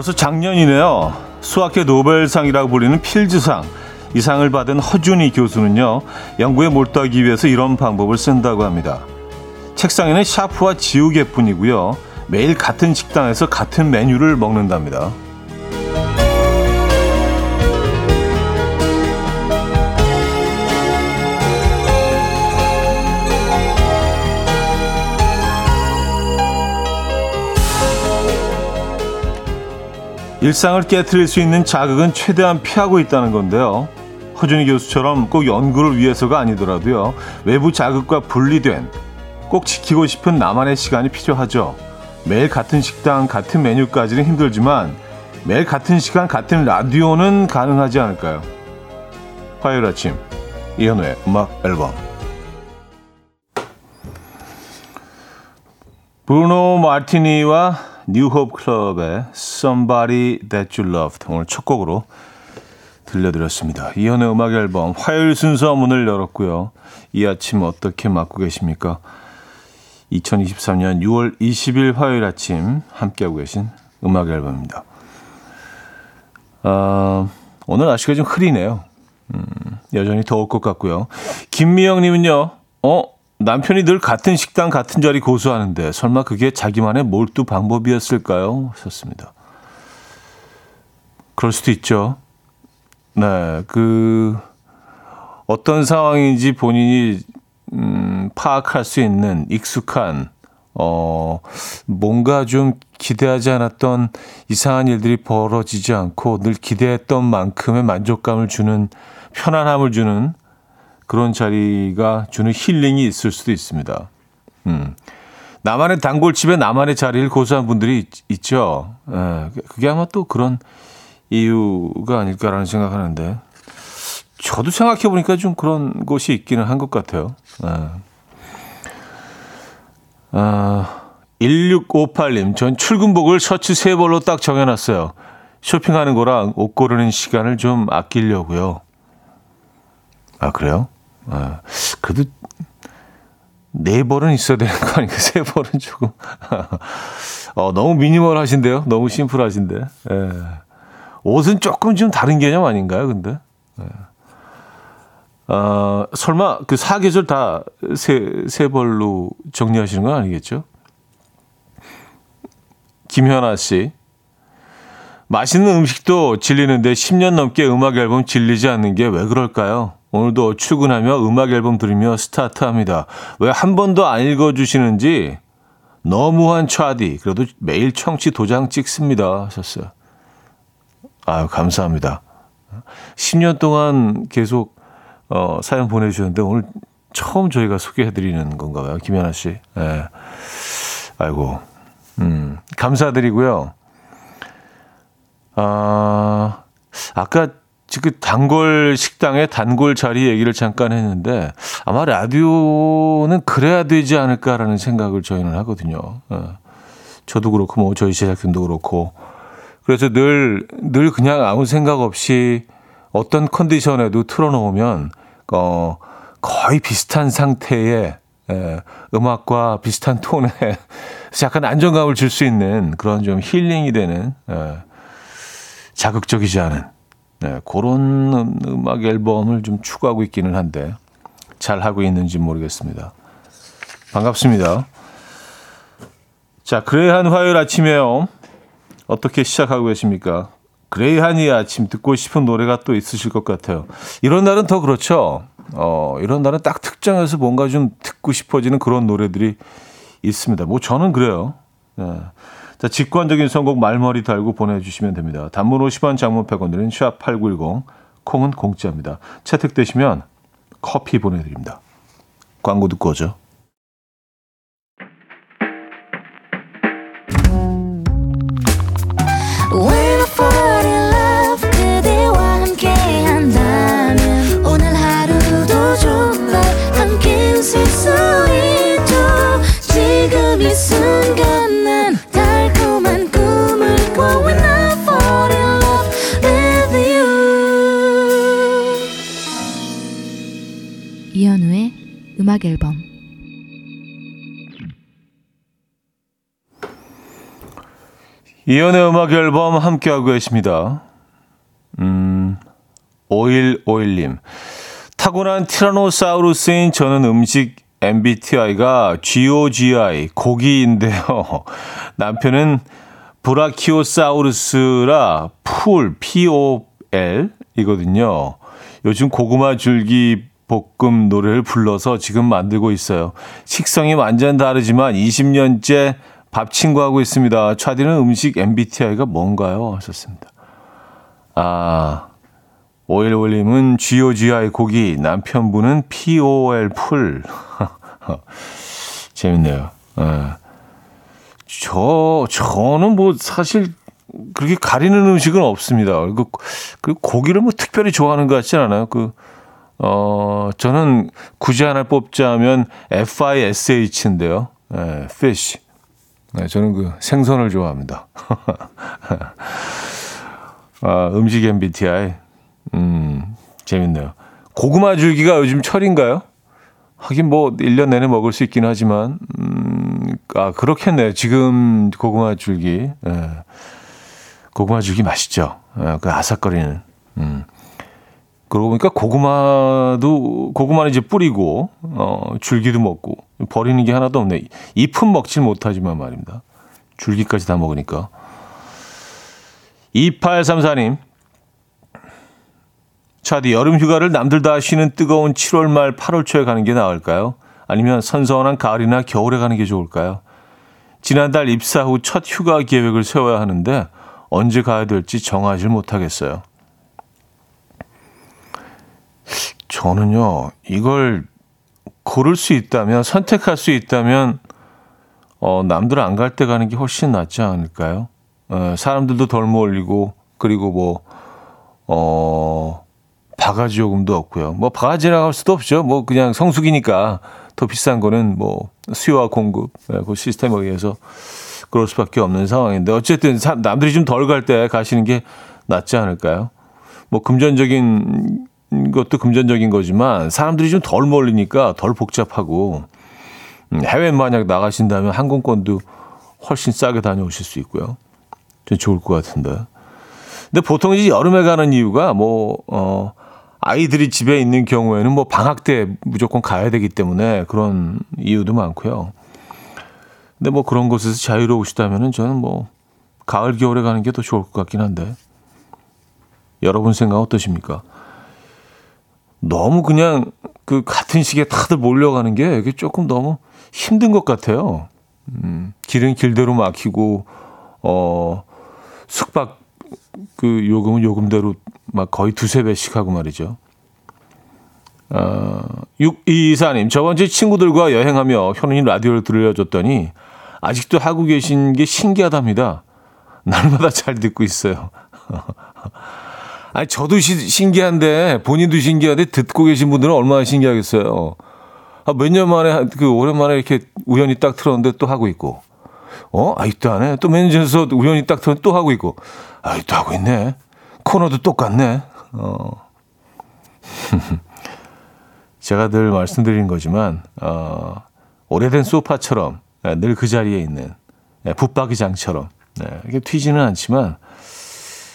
벌써 작년이네요. 수학계 노벨상이라고 불리는 필즈상. 이 상을 받은 허준희 교수는요, 연구에 몰두하기 위해서 이런 방법을 쓴다고 합니다. 책상에는 샤프와 지우개뿐이고요. 매일 같은 식당에서 같은 메뉴를 먹는답니다. 일상을 깨뜨릴 수 있는 자극은 최대한 피하고 있다는 건데요. 허준희 교수처럼 꼭 연구를 위해서가 아니더라도요. 외부 자극과 분리된 꼭 지키고 싶은 나만의 시간이 필요하죠. 매일 같은 식당, 같은 메뉴까지는 힘들지만 매일 같은 시간, 같은 라디오는 가능하지 않을까요? 화요일 아침 이현우의 음악 앨범 브루노 마티니와 뉴홉 클럽의 Somebody That You Loved 오늘 첫 곡으로 들려드렸습니다. 이현의 음악 앨범 화요일 순서 문을 열었고요. 이 아침 어떻게 맞고 계십니까? 2023년 6월 20일 화요일 아침 함께하고 계신 음악 앨범입니다. 어, 오늘 날씨가 좀 흐리네요. 음, 여전히 더울 것 같고요. 김미영님은요, 어, 남편이 늘 같은 식당 같은 자리 고수하는데 설마 그게 자기만의 몰두 방법이었을까요? 하셨습니다. 그럴 수도 있죠. 네, 그 어떤 상황인지 본인이 음, 파악할 수 있는 익숙한 어 뭔가 좀 기대하지 않았던 이상한 일들이 벌어지지 않고 늘 기대했던 만큼의 만족감을 주는 편안함을 주는 그런 자리가 주는 힐링이 있을 수도 있습니다. 음. 나만의 단골집에 나만의 자리를 고수한 분들이 있, 죠 예, 그게 아마 또 그런 이유가 아닐까라는 생각하는데 저도 생각해 보니까 좀 그런 곳이 있기는 한 것 같아요. 예. 아, 1658님, 전 출근복을 셔츠 세 벌로 딱 정해놨어요. 쇼핑하는 거랑 옷 고르는 시간을 좀 아끼려고요. 아, 그래요? 아, 그래도 네 벌은 있어야 되는 거 아닌가? 세 벌은 조금. 어, 너무 미니멀 하신데요? 너무 심플 하신데. 예. 옷은 조금 좀 다른 개념 아닌가요, 근데? 예. 어, 설마 그 사계절 다 세, 세 벌로 정리하시는 건 아니겠죠? 김현아 씨. 맛있는 음식도 질리는데 10년 넘게 음악 앨범 질리지 않는 게 왜 그럴까요? 오늘도 출근하며 음악 앨범 들으며 스타트합니다. 왜 한 번도 안 읽어주시는지 너무한 차디. 그래도 매일 청취 도장 찍습니다. 하셨어요. 아유, 감사합니다. 10년 동안 계속 어, 사연 보내주셨는데 오늘 처음 저희가 소개해드리는 건가 봐요. 김연아 씨. 예. 아이고. 음, 감사드리고요. 아, 아까 그 단골 식당의 단골 자리 얘기를 잠깐 했는데 아마 라디오는 그래야 되지 않을까라는 생각을 저희는 하거든요. 어. 저도 그렇고 뭐 저희 제작진도 그렇고 그래서 늘늘 그냥 아무 생각 없이 어떤 컨디션에도 틀어놓으면 어 거의 비슷한 상태의 예, 음악과 비슷한 톤에 약간 안정감을 줄 수 있는 그런 좀 힐링이 되는 예, 자극적이지 않은 네, 그런 음악 앨범을 좀 추구하고 있기는 한데 잘 하고 있는지 모르겠습니다. 반갑습니다. 자, 그레이한 화요일 아침에요. 어떻게 시작하고 계십니까? 그레이한이 아침 듣고 싶은 노래가 또 있으실 것 같아요. 이런 날은 더 그렇죠. 어, 이런 날은 딱 특정해서 뭔가 좀 듣고 싶어지는 그런 노래들이 있습니다. 뭐 저는 그래요. 네. 자, 직관적인 선곡 말머리 달고 보내주시면 됩니다. 단문 50원, 장문 100원 드는 샵8910, 콩은 공짜입니다. 채택되시면 커피 보내드립니다. 광고 듣고 오죠. 음악 앨범 이연의 음악 앨범 함께하고 계십니다. 음, 5151님. 타고난 티라노사우루스인 저는 음식 MBTI가 GOGI, 고기인데요. 남편은 브라키오사우루스라 풀, POL 이거든요. 요즘 고구마 줄기 볶음 노래를 불러서 지금 만들고 있어요. 식성이 완전 다르지만 20년째 밥 친구하고 있습니다. 차디는 음식 MBTI가 뭔가요? 하셨습니다. 아, 오일올림은 GOGI 고기, 남편분은 POL 풀. 재밌네요. 예. 저, 저는 뭐 사실 그렇게 가리는 음식은 없습니다. 그, 그 고기를 뭐 특별히 좋아하는 것 같진 않아요. 그, 어, 저는 굳이 하나 뽑자면 FISH인데요. 예, fish. 네, 저는 그 생선을 좋아합니다. 아, 음식 MBTI. 음, 재밌네요. 고구마 줄기가 요즘 철인가요? 하긴 뭐 1년 내내 먹을 수 있긴 하지만 음, 아 그렇겠네요. 지금 고구마 줄기. 예. 고구마 줄기 맛있죠. 예, 그 아삭거리는. 음. 그러고 보니까 고구마도 고구마는 이제 뿌리고 어 줄기도 먹고 버리는 게 하나도 없네. 잎은 먹질 못하지만 말입니다. 줄기까지 다 먹으니까. 2834님. 차디 여름 휴가를 남들 다 쉬는 뜨거운 7월 말 8월 초에 가는 게 나을까요? 아니면 선선한 가을이나 겨울에 가는 게 좋을까요? 지난달 입사 후 첫 휴가 계획을 세워야 하는데 언제 가야 될지 정하지 못하겠어요. 저는요, 이걸 고를 수 있다면, 선택할 수 있다면, 어, 남들 안 갈 때 가는 게 훨씬 낫지 않을까요? 어, 사람들도 덜 몰리고, 그리고 뭐, 어, 바가지 요금도 없고요. 뭐, 바가지라고 할 수도 없죠. 뭐, 그냥 성수기니까 더 비싼 거는 뭐, 수요와 공급, 네, 그 시스템에 의해서 그럴 수밖에 없는 상황인데, 어쨌든 사, 남들이 좀 덜 갈 때 가시는 게 낫지 않을까요? 뭐, 금전적인 것도 금전적인 거지만 사람들이 좀 덜 몰리니까 덜 복잡하고 음, 해외 만약 나가신다면 항공권도 훨씬 싸게 다녀오실 수 있고요. 좀 좋을 것 같은데. 근데 보통 이제 여름에 가는 이유가 뭐, 어, 아이들이 집에 있는 경우에는 뭐 방학 때 무조건 가야 되기 때문에 그런 이유도 많고요. 근데 뭐 그런 곳에서 자유로우시다면은 저는 뭐 가을, 겨울에 가는 게 더 좋을 것 같긴 한데. 여러분 생각 어떠십니까? 너무 그냥 그 같은 시기에 다들 몰려가는 게 이게 조금 너무 힘든 것 같아요. 음, 길은 길대로 막히고, 어, 숙박 그 요금은 요금대로 막 거의 두세 배씩 하고 말이죠. 어, 6224님, 저번 주에 친구들과 여행하며 현우님 라디오를 들려줬더니 아직도 하고 계신 게 신기하답니다. 날마다 잘 듣고 있어요. 아니, 저도 시, 신기한데, 본인도 신기한데, 듣고 계신 분들은 얼마나 신기하겠어요. 아, 몇 년 만에, 그, 오랜만에 이렇게 우연히 딱 틀었는데 또 하고 있고. 어? 아직도 안 해? 또 전에서 우연히 딱 틀었는데 또 하고 있고. 아직도 하고 있네. 코너도 똑같네. 어. 제가 늘 말씀드린 거지만, 어, 오래된 소파처럼 예, 늘그 자리에 있는 예, 붙박이장처럼 네, 이게 튀지는 않지만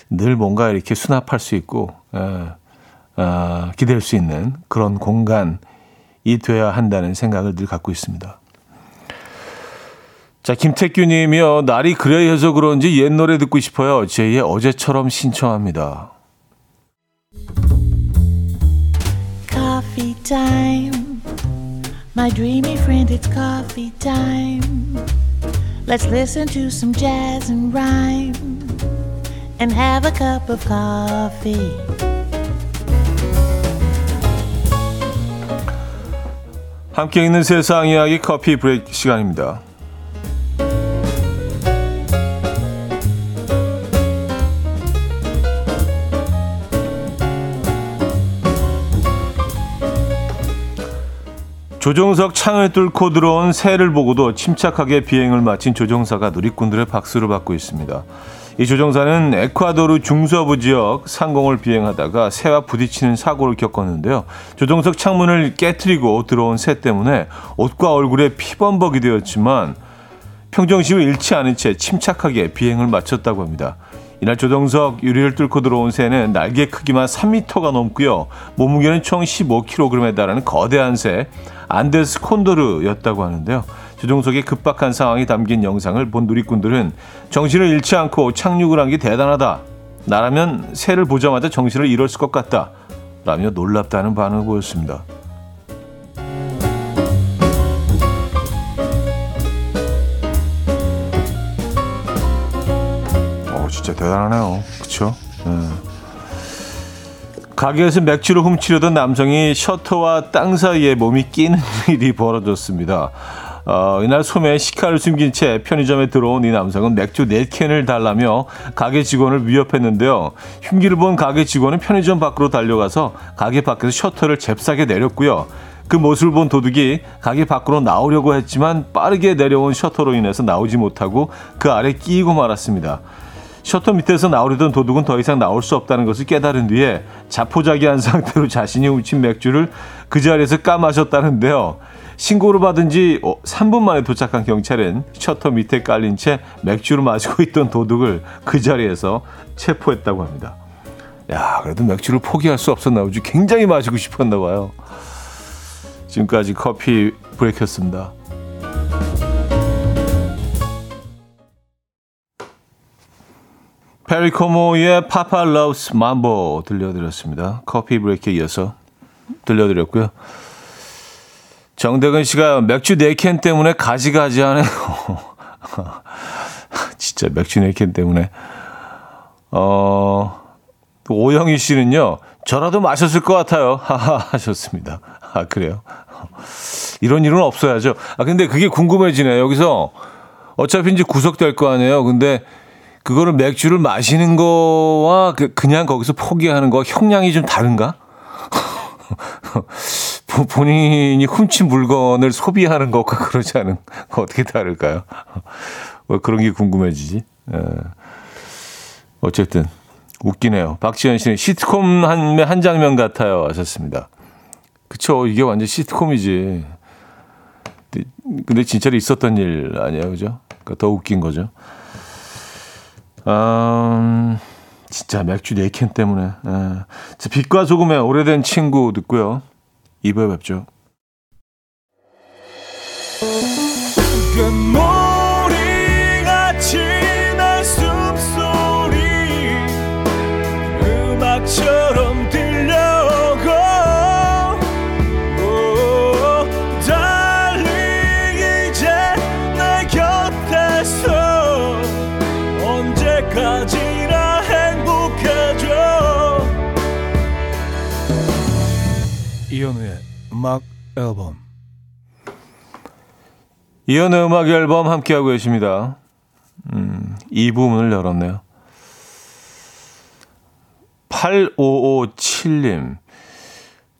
늘 뭔가 이렇게 수납할 수 있고 에, 어, 기댈 수 있는 그런 공간이 돼야 한다는 생각을 늘 갖고 있습니다. 자, 김태규 님이요. 날이 그래서 그런지 옛 노래 듣고 싶어요. 제2의 어제처럼 신청합니다. Coffee. My dreamy friend, it's coffee time. Let's listen to some jazz and rhyme and have a cup of coffee. 함께 있는 세상 이야기 커피 브레이크 시간입니다. 조종석 창을 뚫고 들어온 새를 보고도 침착하게 비행을 마친 조종사가 누리꾼들의 박수를 받고 있습니다. 이 조종사는 에콰도르 중서부 지역 상공을 비행하다가 새와 부딪히는 사고를 겪었는데요. 조종석 창문을 깨뜨리고 들어온 새 때문에 옷과 얼굴에 피범벅이 되었지만 평정심을 잃지 않은 채 침착하게 비행을 마쳤다고 합니다. 이날 조정석 유리를 뚫고 들어온 새는 날개 크기만 3m가 넘고요. 몸무게는 총 15kg에 달하는 거대한 새 안데스 콘도르였다고 하는데요. 조종석의 급박한 상황이 담긴 영상을 본 누리꾼들은 정신을 잃지 않고 착륙을 한 게 대단하다. 나라면 새를 보자마자 정신을 잃었을 것 같다. 라며 놀랍다는 반응을 보였습니다. 어, 진짜 대단하네요. 그쵸? 네. 가게에서 맥주를 훔치려던 남성이 셔터와 땅 사이에 몸이 끼는 일이 벌어졌습니다. 어, 이날 소매에 시카를 숨긴 채 편의점에 들어온 이 남성은 맥주 4캔을 달라며 가게 직원을 위협했는데요. 흉기를 본 가게 직원은 편의점 밖으로 달려가서 가게 밖에서 셔터를 잽싸게 내렸고요. 그 모습을 본 도둑이 가게 밖으로 나오려고 했지만 빠르게 내려온 셔터로 인해서 나오지 못하고 그 아래 끼이고 말았습니다. 셔터 밑에서 나오려던 도둑은 더 이상 나올 수 없다는 것을 깨달은 뒤에 자포자기한 상태로 자신이 훔친 맥주를 그 자리에서 까마셨다는데요. 신고를 받은 지 3분 만에 도착한 경찰은 셔터 밑에 깔린 채 맥주를 마시고 있던 도둑을 그 자리에서 체포했다고 합니다. 야, 그래도 맥주를 포기할 수 없었나 보지. 굉장히 마시고 싶었나 봐요. 지금까지 커피 브레이크였습니다. 페리 코모의 Papa Loves Mambo 들려드렸습니다. 커피 브레이크에 이어서 들려드렸고요. 정대근 씨가 맥주 4캔 때문에 가지가지 하네요. 진짜 맥주 4캔 때문에. 어, 오영희 씨는요, 저라도 마셨을 것 같아요. 하하 하셨습니다. 아, 그래요? 이런 일은 없어야죠. 아, 근데 그게 궁금해지네. 여기서 어차피 이제 구속될 거 아니에요. 근데 그거를 맥주를 마시는 거와 그, 그냥 거기서 포기하는 거 형량이 좀 다른가? 본인이 훔친 물건을 소비하는 것과 그러지 않은 거 어떻게 다를까요? 왜 그런 게 궁금해지지? 에. 어쨌든 웃기네요. 박지현 씨는 시트콤 한, 한 장면 같아요 하셨습니다. 그쵸 이게 완전 시트콤이지. 근데 진짜로 있었던 일 아니에요, 그죠? 그러니까 더 웃긴 거죠. 음, 진짜 맥주 4캔 때문에. 예. 빛과 소금의 오래된 친구 듣고요. 2부에 뵙죠. 음악 앨범 이연의 음악 앨범 함께하고 계십니다. 음, 이 부분을 열었네요. 8557님.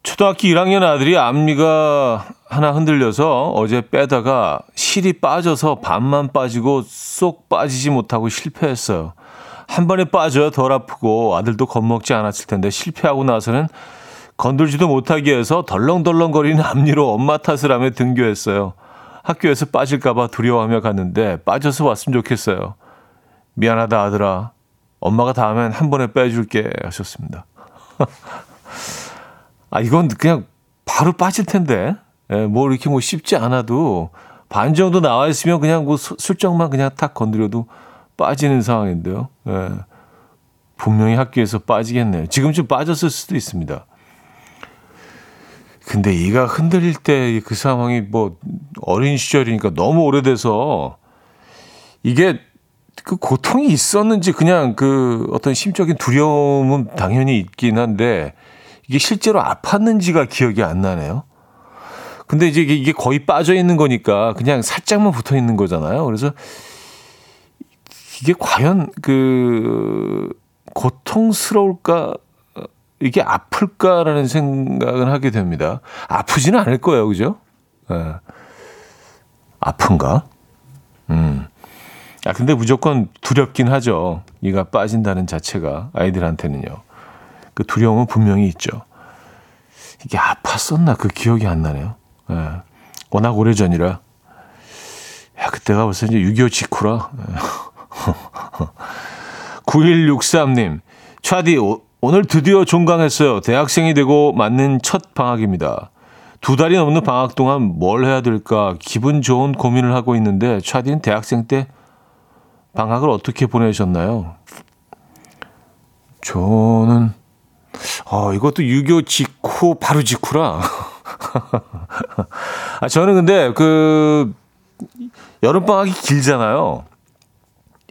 초등학교 1학년 아들이 앞니가 하나 흔들려서 어제 빼다가 실이 빠져서 반만 빠지고 쏙 빠지지 못하고 실패했어요. 한 번에 빠져야 덜 아프고 아들도 겁먹지 않았을 텐데 실패하고 나서는 건들지도 못하게 해서 덜렁덜렁거리는 앞니로 엄마 탓을 하며 등교했어요. 학교에서 빠질까봐 두려워하며 갔는데 빠져서 왔으면 좋겠어요. 미안하다 아들아. 엄마가 다음엔 한 번에 빼줄게 하셨습니다. 아 이건 그냥 바로 빠질 텐데. 예, 뭐 이렇게 뭐 쉽지 않아도 반 정도 나와 있으면 그냥 뭐 슬쩍만 그냥 탁 건드려도 빠지는 상황인데요. 예, 분명히 학교에서 빠지겠네요. 지금쯤 빠졌을 수도 있습니다. 근데 이가 흔들릴 때 그 상황이 뭐 어린 시절이니까 너무 오래돼서 이게 그 고통이 있었는지 그냥 그 어떤 심적인 두려움은 당연히 있긴 한데 이게 실제로 아팠는지가 기억이 안 나네요. 근데 이제 이게 거의 빠져 있는 거니까 그냥 살짝만 붙어 있는 거잖아요. 그래서 이게 과연 그 고통스러울까 이게 아플까라는 생각을 하게 됩니다. 아프지는 않을 거예요, 그죠? 예. 아픈가? 음. 아, 근데 무조건 두렵긴 하죠. 이가 빠진다는 자체가 아이들한테는요. 그 두려움은 분명히 있죠. 이게 아팠었나 그 기억이 안 나네요. 예. 워낙 오래 전이라. 야, 그때가 벌써 이제 6.25 직후라. 9163님, 차디, 오, 오늘 드디어 종강했어요. 대학생이 되고 맞는 첫 방학입니다. 두 달이 넘는 방학 동안 뭘 해야 될까 기분 좋은 고민을 하고 있는데 차디는 대학생 때 방학을 어떻게 보내셨나요? 저는 어, 이것도 6.25 직후 바로 직후라. 아, 저는 근데 그 여름 방학이 길잖아요.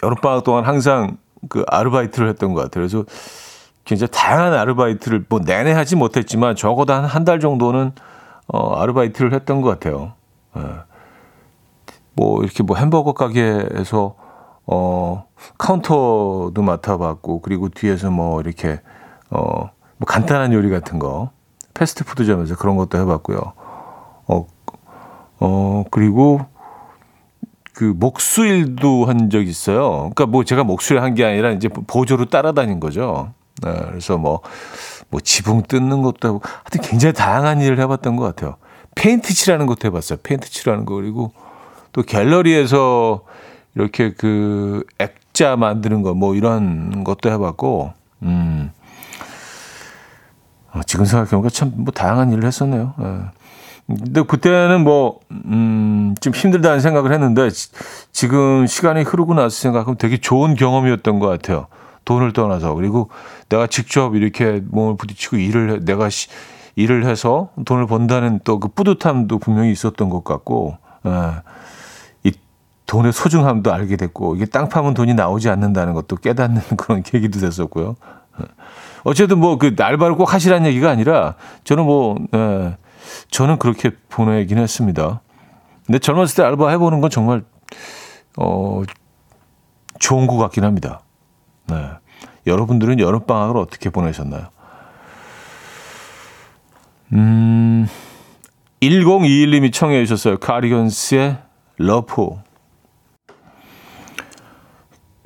여름 방학 동안 항상 그 아르바이트를 했던 것 같아요. 그래서 굉장히 다양한 아르바이트를 뭐 내내 하지 못했지만 적어도 한 한 달 정도는 어, 아르바이트를 했던 것 같아요. 예. 뭐 이렇게 뭐 햄버거 가게에서 어 카운터도 맡아봤고 그리고 뒤에서 뭐 이렇게 어 뭐 간단한 요리 같은 거 패스트푸드점에서 그런 것도 해봤고요. 어, 어 그리고 그 목수일도 한 적 있어요. 그러니까 뭐 제가 목수를 한 게 아니라 이제 보조로 따라다닌 거죠. 네, 그래서 뭐, 뭐 지붕 뜯는 것도 하고 하여튼 굉장히 다양한 일을 해봤던 것 같아요. 페인트 칠하는 것도 해봤어요. 페인트 칠하는 거 그리고 또 갤러리에서 이렇게 그 액자 만드는 거 뭐 이런 것도 해봤고, 음. 어, 지금 생각해보니까 참 뭐 다양한 일을 했었네요. 예. 근데 그때는 뭐, 음, 좀 힘들다는 생각을 했는데, 지, 금 시간이 흐르고 나서 생각하면 되게 좋은 경험이었던 것 같아요. 돈을 떠나서. 그리고 내가 직접 이렇게 몸을 부딪히고 일을, 해, 내가 시, 일을 해서 돈을 번다는 또 그 뿌듯함도 분명히 있었던 것 같고, 예. 이 돈의 소중함도 알게 됐고, 이게 땅 파면 돈이 나오지 않는다는 것도 깨닫는 그런 계기도 됐었고요. 예. 어쨌든 뭐 그 알바를 꼭 하시라는 얘기가 아니라 저는 뭐, 예. 저는 그렇게 보내긴 했습니다. 근데 젊었을 때 알바 해보는 건 정말 어 좋은 것 같긴 합니다. 네. 여러분들은 여름방학을 어떻게 보내셨나요? 음, 1021님이 청해 주셨어요. 카리건스의 러프.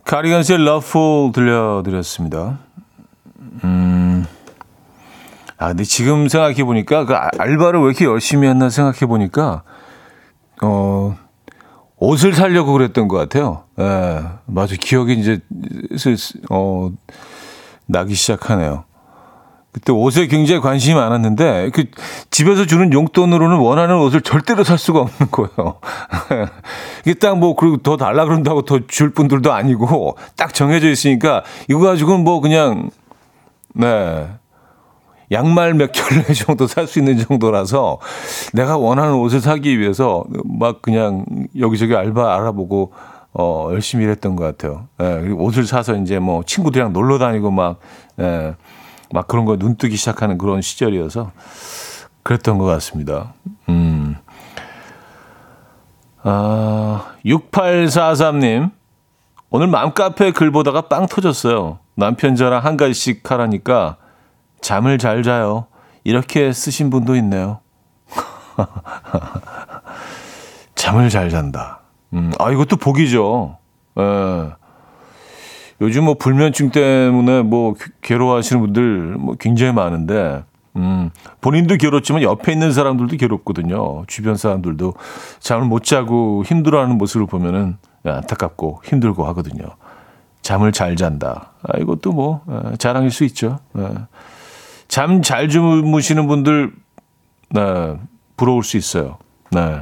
카리건스의 러프 들려드렸습니다. 음, 아, 근데 지금 생각해 보니까 그 알바를 왜 이렇게 열심히 했나 생각해 보니까 어 옷을 사려고 그랬던 것 같아요. 예, 맞아 기억이 이제 어 나기 시작하네요. 그때 옷에 굉장히 관심이 많았는데 그 집에서 주는 용돈으로는 원하는 옷을 절대로 살 수가 없는 거예요. 이게 딱 뭐 그리고 더 달라 그런다고 더 줄 분들도 아니고 딱 정해져 있으니까 이거 가지고는 뭐 그냥 네 양말 몇 켤레 정도 살 수 있는 정도라서 내가 원하는 옷을 사기 위해서 막 그냥 여기저기 알바 알아보고 어, 열심히 일했던 것 같아요. 예, 그리고 옷을 사서 이제 뭐 친구들이랑 놀러 다니고 막, 예, 막 그런 거 눈뜨기 시작하는 그런 시절이어서 그랬던 것 같습니다. 음. 아, 6843님. 오늘 맘카페 글 보다가 빵 터졌어요. 남편 저랑 한 가지씩 하라니까 잠을 잘 자요. 이렇게 쓰신 분도 있네요. 잠을 잘 잔다. 음, 아, 이것도 복이죠. 예. 요즘 뭐 불면증 때문에 뭐 괴로워하시는 분들 뭐 굉장히 많은데, 음, 본인도 괴롭지만 옆에 있는 사람들도 괴롭거든요. 주변 사람들도 잠을 못 자고 힘들어하는 모습을 보면은 안타깝고 힘들고 하거든요. 잠을 잘 잔다. 아, 이것도 뭐, 예, 자랑일 수 있죠. 예. 잠 잘 주무시는 분들 네, 부러울 수 있어요. 네.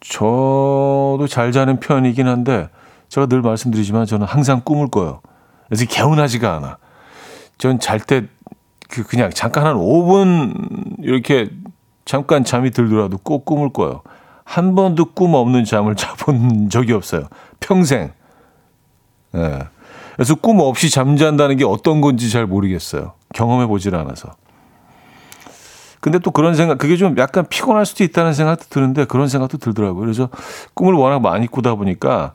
저도 잘 자는 편이긴 한데 제가 늘 말씀드리지만 저는 항상 꿈을 꿔요. 그래서 개운하지가 않아. 전 잘 때그 그냥 잠깐 한 5분 이렇게 잠깐 잠이 들더라도 꼭 꿈을 꿔요. 한 번도 꿈 없는 잠을 자본 적이 없어요. 평생. 예. 네. 그래서 꿈 없이 잠잔다는 게 어떤 건지 잘 모르겠어요. 경험해 보질 않아서. 근데 또 그런 생각, 그게 좀 약간 피곤할 수도 있다는 생각도 드는데 그런 생각도 들더라고요. 그래서 꿈을 워낙 많이 꾸다 보니까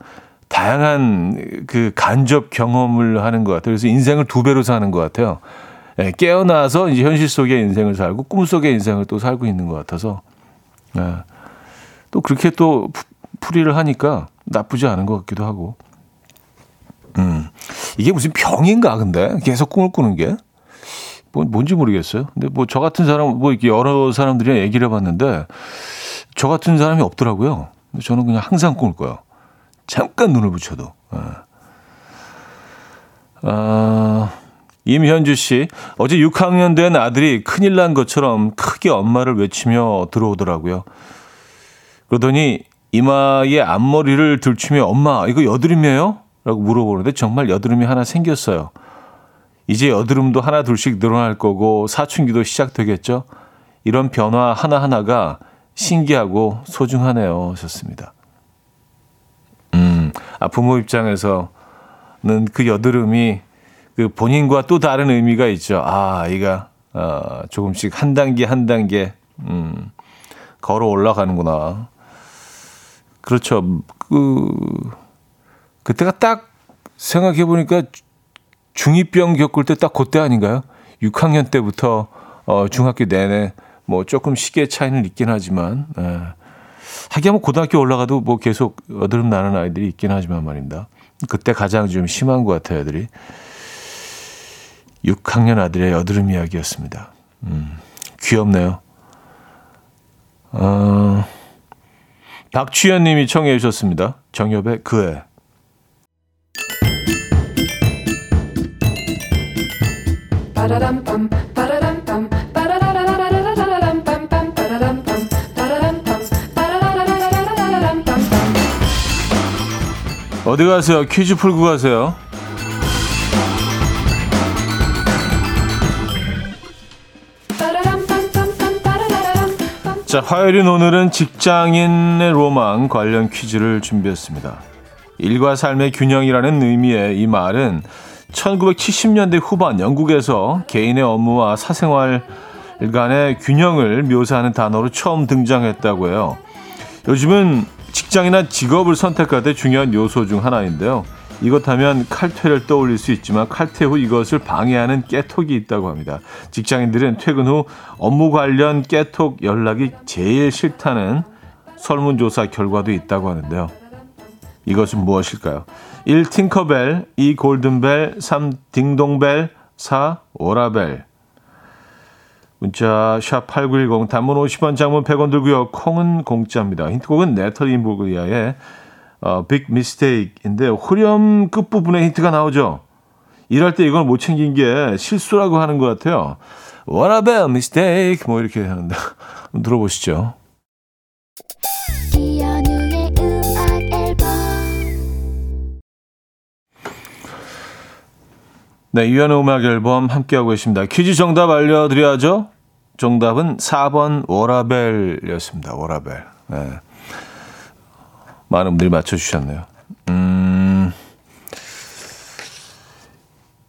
다양한 그 간접 경험을 하는 것 같아요. 그래서 인생을 두 배로 사는 것 같아요. 예, 깨어나서 이제 현실 속의 인생을 살고 꿈 속의 인생을 또 살고 있는 것 같아서 예, 또 그렇게 또 풀이를 하니까 나쁘지 않은 것 같기도 하고. 음, 이게 무슨 병인가 근데 계속 꿈을 꾸는 게 뭐, 뭔지 모르겠어요. 근데 뭐 저 같은 사람, 뭐 이렇게 여러 사람들이랑 얘기를 해봤는데 저 같은 사람이 없더라고요. 근데 저는 그냥 항상 꿈을 꿔요. 잠깐 눈을 붙여도. 예. 아, 임현주 씨, 어제 6학년 된 아들이 큰일 난 것처럼 크게 엄마를 외치며 들어오더라고요. 그러더니 이마에 앞머리를 들추며 엄마, 이거 여드름이에요? 라고 물어보는데 정말 여드름이 하나 생겼어요. 이제 여드름도 하나 둘씩 늘어날 거고 사춘기도 시작되겠죠? 이런 변화 하나하나가 신기하고 소중하네요. 하셨습니다. 음, 아, 부모 입장에서는 그 여드름이 그 본인과 또 다른 의미가 있죠. 아, 아이가 어, 조금씩 한 단계 한 단계 음, 걸어 올라가는구나. 그렇죠. 그 그때가 딱 생각해 보니까 중이병 겪을 때 딱 그때 아닌가요? 6학년 때부터 어, 중학교 내내 뭐 조금 시기의 차이는 있긴 하지만 예. 하기야 뭐 고등학교 올라가도 뭐 계속 여드름 나는 아이들이 있긴 하지만 말입니다. 그때 가장 좀 심한 것 같아요, 애들이. 6학년 아들의 여드름 이야기였습니다. 음, 귀엽네요. 어, 박주현 님이 청해 주셨습니다. 정엽의 그애. 어디 가세요? 퀴즈 풀고 가세요. 자, 화요일인 오늘은 직장인의 로망 관련 퀴즈를 준비했습니다. 일과 삶의 균형이라는 의미의 이 말은 1970년대 후반 영국에서 개인의 업무와 사생활 간의 균형을 묘사하는 단어로 처음 등장했다고 해요. 요즘은 직장이나 직업을 선택할 때 중요한 요소 중 하나인데요. 이것 하면 칼퇴를 떠올릴 수 있지만 칼퇴 후 이것을 방해하는 깨톡이 있다고 합니다. 직장인들은 퇴근 후 업무 관련 깨톡 연락이 제일 싫다는 설문조사 결과도 있다고 하는데요. 이것은 무엇일까요? 1. 팅커벨 2. 골든벨 3. 딩동벨 4. 오라벨 문자 샵 8910 단문 50원 장문 100원 들고요. 콩은 공짜입니다. 힌트곡은 네털 인보그리아의 어, 빅 미스테이크인데 후렴 끝부분에 힌트가 나오죠. 일할 때 이걸 못 챙긴 게 실수라고 하는 것 같아요. Bad mistake 뭐 이렇게 하는데 들어보시죠. 네, 유연의 음악 앨범 함께하고 계십니다. 퀴즈 정답 알려드려야죠. 정답은 4번 워라벨이었습니다. 워라벨. 네. 많은 분들이 맞춰주셨네요. 음,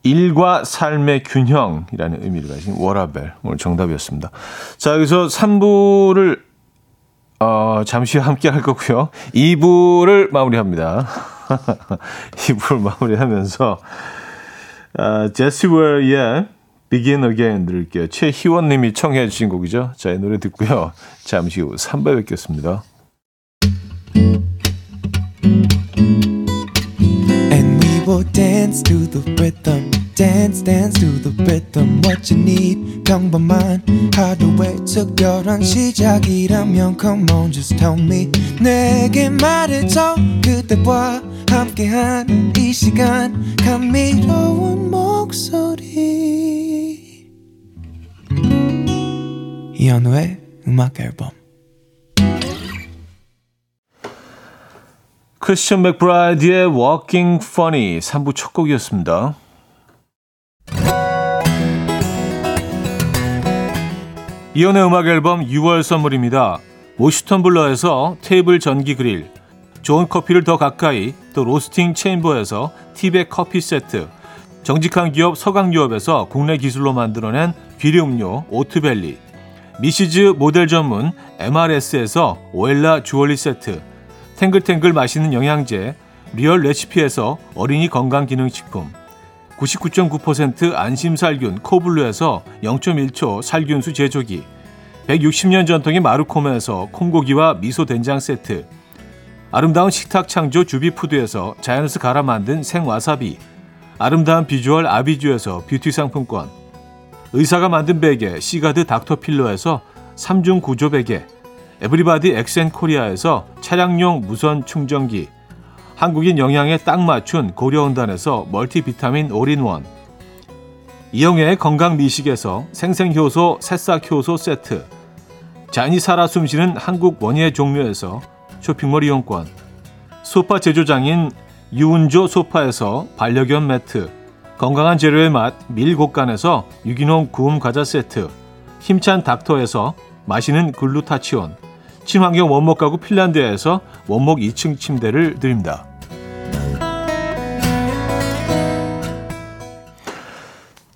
일과 삶의 균형이라는 의미를 가진 워라벨. 오늘 정답이었습니다. 자, 여기서 3부를 어, 잠시 함께 할 거고요. 2부를 마무리합니다. 2부를 마무리하면서 아, 제시 웨어의 Begin Again 들을게요. 최희원 님이 청해 주신 곡이죠. 자, 이 노래 듣고요. 잠시 후 3부에 뵙겠습니다. And we will dance to the rhythm. Dance, dance to the rhythm. What you need, 평범한 하루의 특별한 시작이라면 Come on, just tell me. 내게 말해줘. 그대와 함께한 이 시간. 감미로운 목소리. 이현우의 음악 앨범. 크리스천 맥브라이드의 Walking Funny 3부 첫 곡이었습니다. 이현우의 음악 앨범 6월 선물입니다. 모슈 텀블러에서 테이블 전기 그릴, 좋은 커피를 더 가까이, 또 로스팅 체인버에서 티백 커피 세트, 정직한 기업 서강유업에서 국내 기술로 만들어낸 귀리음료 오트벨리, 미시즈 모델 전문 MRS에서 오엘라 주얼리 세트, 탱글탱글 맛있는 영양제 리얼 레시피에서 어린이 건강기능식품 99.9% 안심살균 코블루에서 0.1초 살균수 제조기 160년 전통의 마루코메에서 콩고기와 미소된장 세트 아름다운 식탁 창조 주비푸드에서 자연에서 갈아 만든 생와사비 아름다운 비주얼 아비주에서 뷰티 상품권 의사가 만든 베개 시가드 닥터필러에서 3중 구조 베개 에브리바디 엑센코리아에서 차량용 무선 충전기 한국인 영양에 딱 맞춘 고려은단에서 멀티비타민 올인원 이영애의 건강 미식에서 생생효소 새싹효소 세트 잔이 살아 숨쉬는 한국 원예 종묘에서 쇼핑몰 이용권 소파 제조장인 유운조 소파에서 반려견 매트 건강한 재료의 맛 밀곡간에서 유기농 구움 과자 세트 힘찬 닥터에서 마시는 글루타치온 친환경 원목 가구 핀란드에서 원목 2층 침대를 드립니다.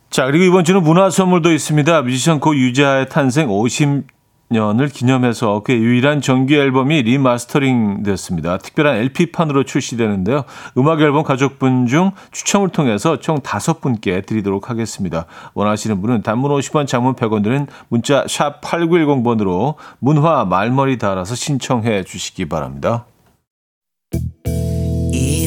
자, 그리고 이번 주는 문화 선물도 있습니다. 뮤지션 고 유재하의 탄생 50 년을 기념해서 그의 유일한 정규 앨범이 리마스터링 됐습니다. 특별한 LP판으로 출시되는데요. 음악 앨범 가족분 중 추첨을 통해서 총 5분께 드리도록 하겠습니다. 원하시는 분은 단문 50원, 장문 100원 드는 문자 샵 8910번으로 문화 말머리 달아서 신청해 주시기 바랍니다. 이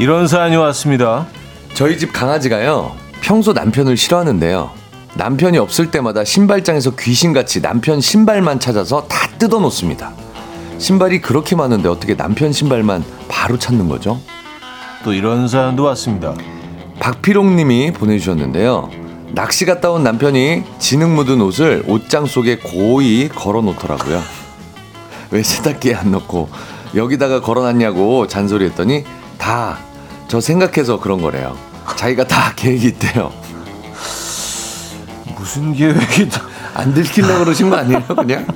이런 사연이 왔습니다. 저희 집 강아지가요. 평소 남편을 싫어하는데요. 남편이 없을 때마다 신발장에서 귀신같이 남편 신발만 찾아서 다 뜯어 놓습니다. 신발이 그렇게 많은데 어떻게 남편 신발만 바로 찾는 거죠? 또 이런 사연도 왔습니다. 박피롱 님이 보내주셨는데요. 낚시 갔다 온 남편이 진흙 묻은 옷을 옷장 속에 고이 걸어 놓더라고요. 왜 세탁기에 안 넣고 여기다가 걸어 놨냐고 잔소리했더니 다 저 생각해서 그런 거래요. 자기가 다 계획이 있대요. 무슨 계획이 다안 들키려고 그러신 거 아니에요, 그냥?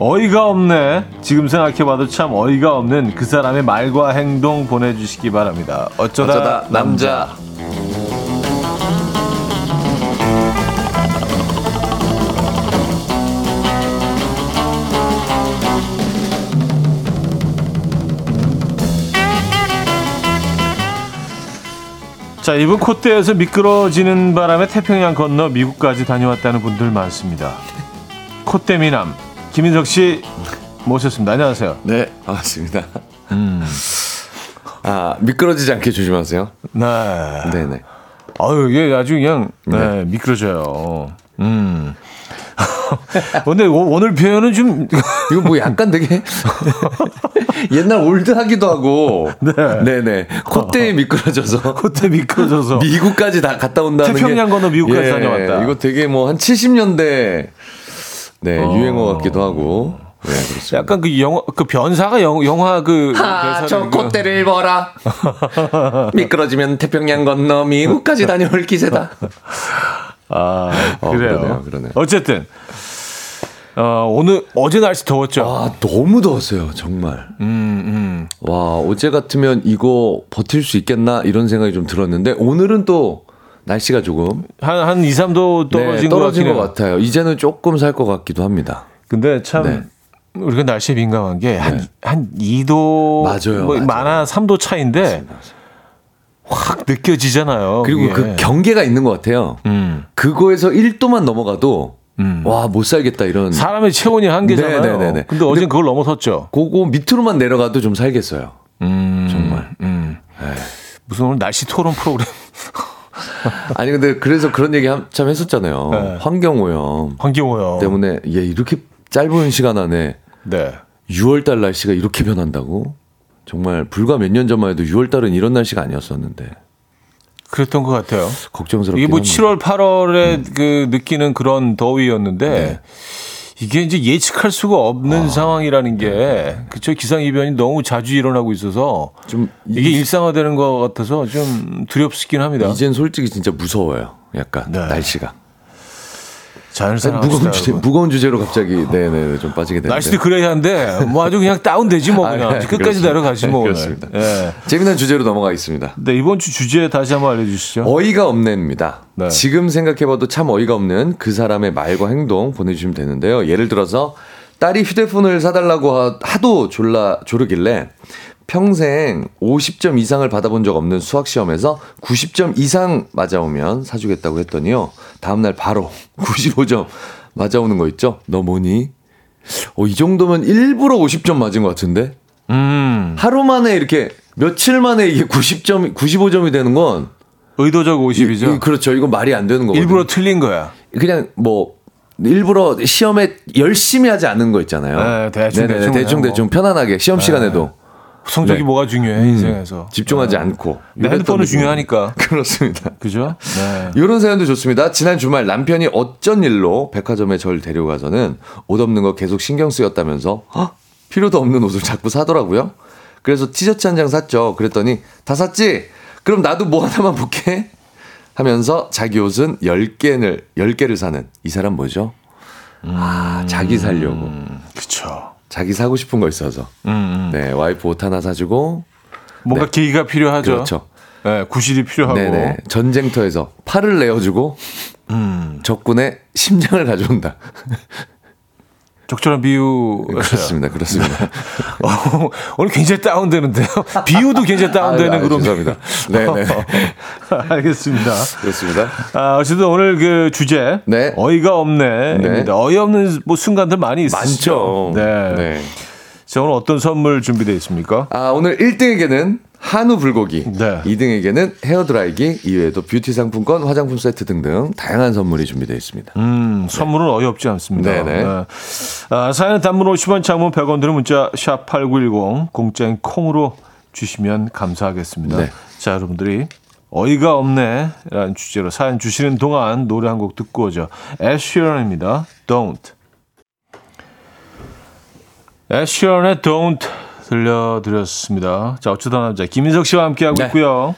어이가 없네. 지금 생각해봐도 참 어이가 없는 그 사람의 말과 행동 보내주시기 바랍니다. 어쩌다, 어쩌다 남자. 자, 이번 콧대에서 미끄러지는 바람에 태평양 건너 미국까지 다녀왔다는 분들 많습니다. 콧대 미남 김인석 씨 모셨습니다. 안녕하세요. 네, 반갑습니다. 아, 미끄러지지 않게 조심하세요. 네. 네네. 아유, 이게 아주 그냥 네, 미끄러져요. 음. 근데 오- 오늘 표현은 좀 이거 뭐 약간 되게 옛날 올드하기도 하고. 네. 네네. 콧대에 미끄러져서. 콧대 미끄러져서 미국까지 다 갔다 온다는 태평양 게- 건너 미국까지 다녀왔다. 이거 되게 뭐 한 70년대 네 유행어 같기도 하고 네 그렇습니다. 약간 그 영화 그 변사가 영, 영화 그 아, 대사를 저 그- 콧대를 봐라. 미끄러지면 태평양 건너 미국까지 다녀올 기세다. 아 어, 그래요. 그러네요, 그러네요. 어쨌든 어, 오늘 어제 날씨 더웠죠. 아 너무 더웠어요 정말. 음, 와 어제 같으면 이거 버틸 수 있겠나 이런 생각이 좀 들었는데 오늘은 또 날씨가 조금 한, 한 2, 3도 떨어진, 네, 떨어진 것, 것. 같아요. 이제는 조금 살 것 같기도 합니다. 근데 참 네. 우리가 날씨에 민감한 게 한한 2도 맞아요, 뭐 맞아요. 많아 3도 차인데 확 느껴지잖아요. 그리고 그게. 그 경계가 있는 것 같아요. 음. 그거에서 1도만 넘어가도 음. 와 못 살겠다 이런. 사람의 체온이 한계잖아요. 네네네네. 근데 어젠 그걸 넘어섰죠. 그거 밑으로만 내려가도 좀 살겠어요. 음, 정말. 음. 무슨 오늘 날씨 토론 프로그램 아니 근데 그래서 그런 얘기 한참 했었잖아요. 네. 환경 오염 환경오요. 때문에 얘 이렇게 짧은 시간 안에 네. 6월 달 날씨가 이렇게 변한다고? 정말 불과 몇 년 전만 해도 6월 달은 이런 날씨가 아니었었는데 그랬던 것 같아요. 걱정스럽긴 이게 뭐 합니다. 7월, 8월에 그 느끼는 그런 더위였는데 네. 이게 이제 예측할 수가 없는 상황이라는 게 그쵸 기상 이변이 너무 자주 일어나고 있어서 좀 이게 이- 일상화되는 것 같아서 좀 두렵긴 합니다. 이젠 솔직히 진짜 무서워요. 약간 네. 날씨가. 사랑합시다. 무거운 주제. 무거운 주제로 갑자기 네네 좀 빠지게 되는데. 날씨도 그래야 한데 뭐 아주 그냥 다운되지 뭐 그냥 아, 네, 끝까지. 내려가지 뭐. 그렇습니다. 예. 재미난 주제로 넘어가겠습니다. 네, 이번 주 주제 다시 한번 알려주시죠. 어이가 없네입니다. 네. 지금 생각해봐도 참 어이가 없는 그 사람의 말과 행동 보내주시면 되는데요. 예를 들어서 딸이 휴대폰을 사달라고 하- 하도 졸라 조르길래 평생 50점 이상을 받아본 적 없는 수학 시험에서 90점 이상 맞아오면 사주겠다고 했더니요. 다음날 바로 95점 맞아오는 거 있죠? 너 뭐니? 어, 이 정도면 일부러 50점 맞은 것 같은데? 음, 하루 만에 이렇게 며칠 만에 이게 90점, 95점이 되는 건 의도적 50이죠. 이- 그렇죠. 이건 말이 안 되는 거거든요. 일부러 틀린 거야. 그냥 뭐 일부러 시험에 열심히 하지 않은 거 있잖아요. 네, 대충, 네네, 대충 대충 대충 편안하게 시험 시간에도 성적이 네. 뭐가 중요해 인생에서. 집중하지 않고. 내 핸드폰은 중요하니까. 그렇습니다. 그죠? 네. 이런 사연도 좋습니다. 지난 주말 남편이 어쩐 일로 백화점에 절 데려가서는 옷 없는 거 계속 신경 쓰였다면서 헉, 필요도 없는 옷을 자꾸 사더라고요. 그래서 티셔츠 한 장 샀죠. 그랬더니 다 샀지? 그럼 나도 뭐 하나만 볼게. 하면서 자기 옷은 10개를 10개를 사는 이 사람 뭐죠? 아, 자기 살려고. 그쵸. 자기 사고 싶은 거 있어서. 음, 음. 네, 와이프 옷 하나 사주고 뭔가 네. 계기가 필요하죠. 그렇죠. 네, 구실이 필요하고. 네네. 전쟁터에서 팔을 내어주고 음, 적군의 심장을 가져온다. 적절한 비유. 그렇습니다. 그렇습니다. 어, 오늘 굉장히 다운되는데요. 비유도 굉장히 다운되는 그런. 죄송합니다. 네 네. 알겠습니다. 그렇습니다. 아, 어쨌든 오늘 그 주제 네. 어이가 없네. 네. 어이없는 뭐 순간들 많이 있으시죠. 많죠. 네. 네. 자, 오늘 어떤 선물 준비되어 있습니까? 아, 오늘 1등에게는 한우 불고기, 네. 2등에게는 헤어드라이기, 이외에도 뷰티 상품권, 화장품 세트 등등 다양한 선물이 준비되어 있습니다. 음, 선물은 어이없지 않습니다. 네네. 아, 사연은 단문 50원, 장문 100원 드는 문자 샵 8910 공짜인 콩으로 주시면 감사하겠습니다. 네. 자, 여러분들이 어이가 없네 라는 주제로 사연 주시는 동안 노래 한 곡 듣고 오죠. 애쉬런입니다. Don't. 애쉬런의 Don't 들려드렸습니다. 자, 어쩌다 남자 김인석 씨와 함께하고 네. 있고요.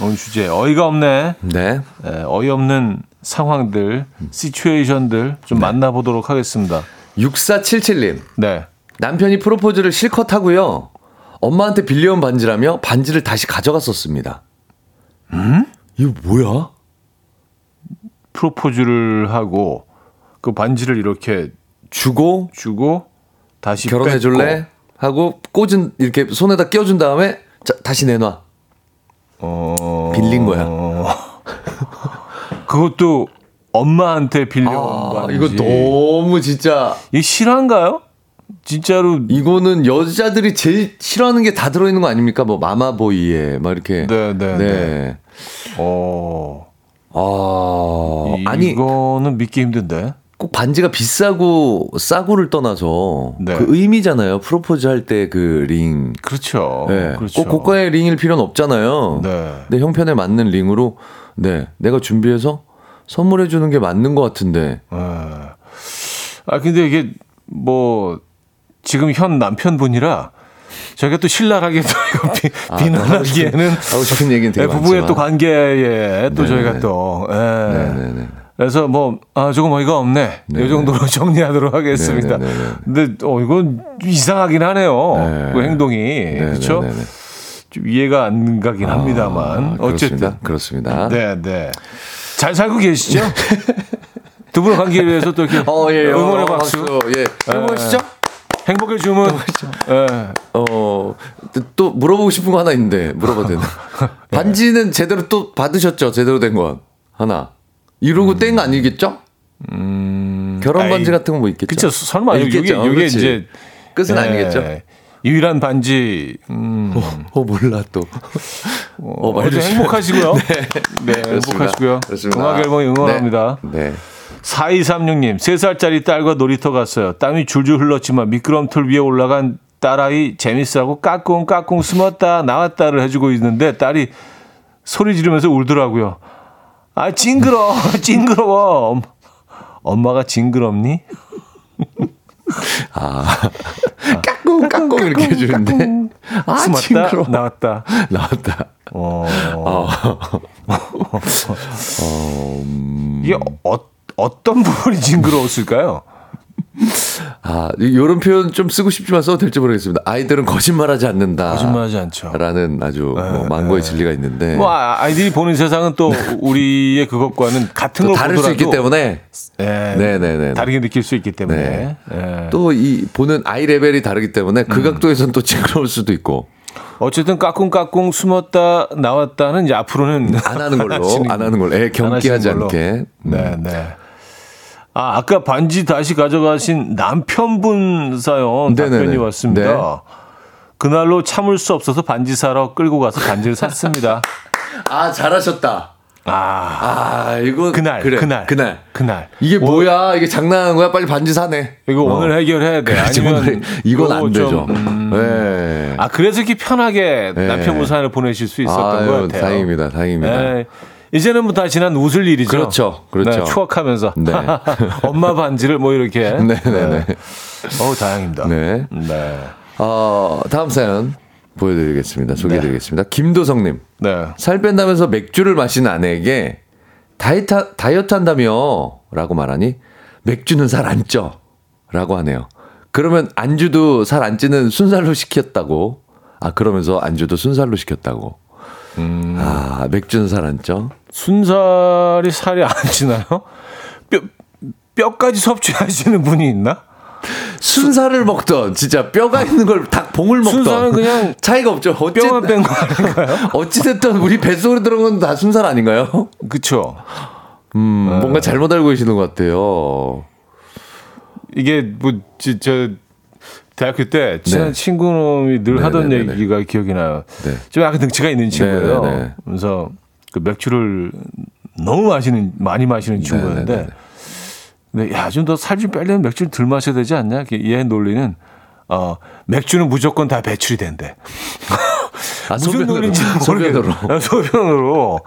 오늘 주제 어이가 없네. 네. 에, 어이없는 상황들, 시츄에이션들 좀 만나보도록 하겠습니다. 6477님, 네. 남편이 프로포즈를 실컷 하고요. 엄마한테 빌려온 반지라며 반지를 다시 가져갔었습니다. 음? 이거 뭐야? 프로포즈를 하고 그 반지를 이렇게 주고 주고 다시 결혼해 줄래? 하고 꽂은 이렇게 손에다 껴준 다음에 자, 다시 내놔. 어... 빌린 거야. 그것도 엄마한테 빌려온 아, 반지. 이거 너무 진짜 이게 실화인가요? 진짜로 이거는 여자들이 제일 싫어하는 게 다 들어있는 거 아닙니까? 뭐 마마보이에 막 이렇게. 네, 네, 네. 어... 아, 아니 이거는 믿기 힘든데. 꼭 반지가 비싸고 싸고를 떠나서 네. 그 의미잖아요. 프로포즈 할 때 그 링. 그렇죠. 네. 그렇죠. 꼭 고가의 링일 필요는 없잖아요. 네. 내 형편에 맞는 링으로 네 내가 준비해서 선물해 주는 게 맞는 것 같은데. 예. 아 근데 이게 뭐 지금 현 남편분이라 저희가 또 신랄하게 또 이거 비, 아, 비난하기에는 하고 싶은 얘기는 되게 예, 부부의 많지만. 또 관계에 또 네네네. 저희가 또 예. 네네네. 그래서 뭐 아 조금 어이가 없네 네네. 이 정도로 정리하도록 하겠습니다. 네네네네. 근데 어 이건 이상하긴 하네요. 네. 그 행동이 그렇죠. 네네네네. 좀 이해가 안 가긴 합니다만 아, 어쨌든 그렇습니다. 그렇습니다. 네 네. 잘 살고 계시죠? 두 분의 관계에 위해서 또 이렇게 어, 예, 응원의 어, 박수. 예. 행복하시죠? 행복의 주문. 예. 어, 또- 또 물어보고 싶은 거 하나 있는데 물어봐도 되나? 반지는 제대로 또 받으셨죠? 제대로 된 건. 하나. 이러고 뗀거 아니겠죠? 결혼 반지 같은 거 뭐 있겠죠? 그쵸. 설마 아, 이게 있겠죠. 이게 그렇지. 이제 끝은 예, 아니겠죠? 유일한 반지. 음. 어, 몰라 또. 어, 어, 어, 행복하시고요. 네, 그렇습니다. 행복하시고요. 음악 앨범 응원합니다. 네. 네. 4236님, 3살짜리 딸과 놀이터 갔어요. 땀이 줄줄 흘렀지만 미끄럼틀 위에 올라간 딸아이 재밌어하고 까꿍 까꿍 숨었다 나왔다를 해주고 있는데 딸이 소리 지르면서 울더라고요. 아 징그러 징그러워. 엄- 엄마가 징그럽니? 까꿍 까꿍 이렇게 해주는데. 아, 숨었다 징그러워. 나왔다. 나왔다. 어. 이게 어, 어떤 부분이 징그러웠을까요? 아, 이런 표현 좀 쓰고 싶지만 써도 될지 모르겠습니다. 아이들은 거짓말하지 않는다. 거짓말하지 않죠. 라는 아주 뭐 망고의 진리가 있는데. 뭐 아- 아이들이 보는 세상은 또 우리의 그것과는 같은 또걸 다를 수 있기 때문에 예, 네네 네. 다르게 느낄 수 있기 때문에 네. 예. 또이 보는 아이 레벨이 다르기 때문에 음. 그 각도에서는 또 징그러울 수도 있고 어쨌든 까꿍까꿍 숨었다 나왔다는 이제 앞으로는 안 하는 걸로 안 하는 걸로 애안 경기하지. 않게. 음. 네, 네. 아, 아까 반지 다시 가져가신 남편분 사연 네네네. 답변이 왔습니다. 네. 그날로 참을 수 없어서 반지 사러 끌고 가서 반지를 샀습니다. 아 잘하셨다. 아, 아 이거 그날, 그래, 그날, 그날 그날. 이게 오- 뭐야 이게 장난하는 거야 빨리 반지 사네. 이거 어. 오늘 해결해야 돼. 그렇지, 아니면 오늘 이건 안 되죠. 좀, 음. 네. 아, 그래서 이렇게 편하게 네. 남편분 사연을 보내실 수 있었던 아유, 것 같아요. 다행입니다, 다행입니다. 네. 이제는 뭐다 지난 웃을 일이죠. 그렇죠, 그렇죠. 네, 추억하면서 네. 엄마 반지를 뭐 이렇게. 네네네. 어우 다행입니다. 네. 네. 어, 다음 사연 보여드리겠습니다. 소개해드리겠습니다. 김도성님. 네. 살 뺀다면서 맥주를 마신 아내에게 다이어트, 다이어트 한다며 라고 말하니 맥주는 살 안 쪄. 라고 하네요. 그러면 안주도 살 안 찌는 순살로 시켰다고. 아, 그러면서 안주도 순살로 시켰다고. 아, 맥주는 살 안 쪄? 순살이 살이 안 찌나요? 뼈 뼈까지 섭취하시는 분이 있나? 순살을 먹던 진짜 뼈가 있는 걸 닭 봉을 먹던 순살은 그냥 차이가 없죠. 어찌, 뼈만 뺀 거 아닌가요? 어찌 됐든 우리 뱃속에 들어간 건 다 순살 아닌가요? 그쵸. 음, 뭔가 잘못 알고 계시는 것 같아요. 이게 뭐 저 대학교 때 친한 네. 친구놈이 늘 네, 하던 네, 네, 네. 얘기가 기억이 나요. 네. 좀 약간 등치가 있는 친구예요. 네, 네, 네. 그래서 그 맥주를 너무 마시는 많이 마시는 친구였는데 네, 네, 근데 야좀 더 살 좀 빼려면 맥주를 덜 마셔야 되지 않냐? 얘 논리는 어 맥주는 무조건 다 배출이 된대. 아, 무슨 소변으로. 논리인지 소변으로. 모르겠어요. 소변으로.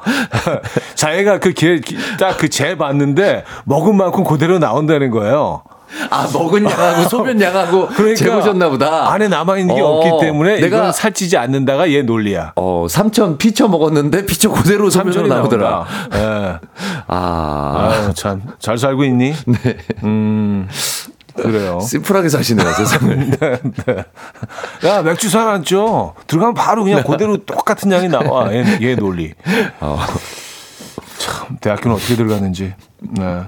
자기가 그딱그 재 봤는데 먹은 만큼 그대로 나온다는 거예요. 아, 먹은 양하고 소변 양하고 재보셨나 보다. 안에 남아 있는 게 어, 없기 때문에 내가 살찌지 않는다가 얘 논리야. 어, 삼천 피쳐 먹었는데 피쳐 그대로 소변으로 나오더라. 예. 아, 아유, 참. 잘 살고 있니? 네. 음, 그래요. 심플하게 사시네요, 세상을. 야, 맥주 살안 쪄. 들어가면 바로 그냥 그대로 똑같은 양이 나와. 얘, 얘 논리. 어. 참, 대학교는 어떻게 들어갔는지. 네.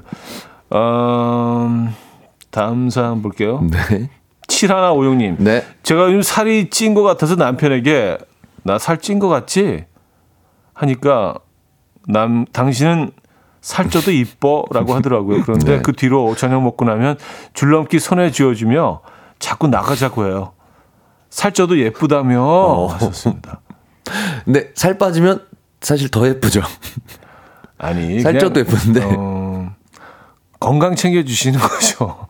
음, 다음 사연 볼게요. 네. 7156님. 네. 제가 요즘 살이 찐 것 같아서 남편에게 나 살 찐 것 같지? 하니까 남 당신은 살쪄도 이뻐라고 하더라고요. 그런데 네. 그 뒤로 저녁 먹고 나면 줄넘기 손에 쥐어주며 자꾸 나가자고 해요. 살쪄도 예쁘다며 어. 하셨습니다. 근데 살 빠지면 사실 더 예쁘죠. 아니 살쪄도 예쁜데. 어, 건강 챙겨주시는 거죠.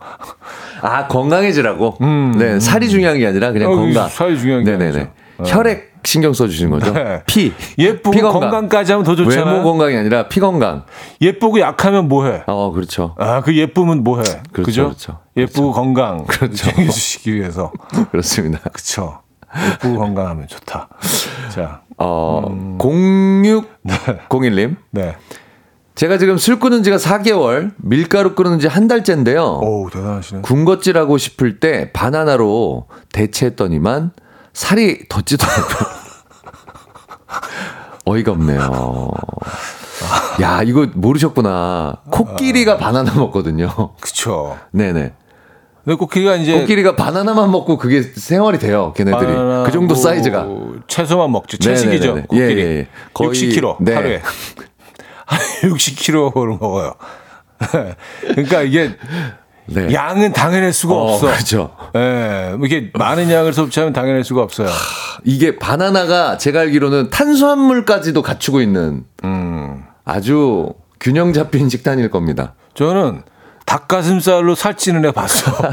아, 건강해지라고? 네, 살이 중요한 게 아니라 그냥 어, 건강. 살이 중요한 게 네네네. 어. 혈액 신경 써주시는 거죠? 네. 피. 예쁘고 피 건강. 건강 까지 하면 더 좋잖아요. 외모 건강이 아니라 피 건강. 예쁘고 약하면 뭐해? 어, 그렇죠. 아, 그 예쁨은 뭐해? 그렇죠, 그죠? 그렇죠. 예쁘고 건강 그렇죠. 챙겨주시기 위해서. 그렇습니다. 그쵸. 예쁘고 건강하면 좋다. 자, 어, 음. 0601님. 네. 제가 지금 술 끊은 지가 4개월, 밀가루 끊은 지 한 달째인데요. 오, 대단하시네. 군것질하고 싶을 때 바나나로 대체했더니만 살이 더 찌더라고요. 어이가 없네요. 야, 이거 모르셨구나. 코끼리가 바나나 먹거든요. 그쵸. 네네. 근데 코끼리가 이제. 코끼리가 바나나만 먹고 그게 생활이 돼요, 걔네들이. 그 정도 사이즈가. 채소만 먹죠. 채식이죠. 네네네네. 코끼리. 예, 예. 거의- 60kg 네. 하루에. 한 60kg를 먹어요. 그러니까 이게 네. 양은 당해낼 수가 어, 없어. 그렇죠. 예. 뭐 이게 많은 양을 섭취하면 당해낼 수가 없어요. 이게 바나나가 제가 알기로는 탄수화물까지도 갖추고 있는 음. 아주 균형 잡힌 식단일 겁니다. 저는 닭가슴살로 살찌는 애 봤어.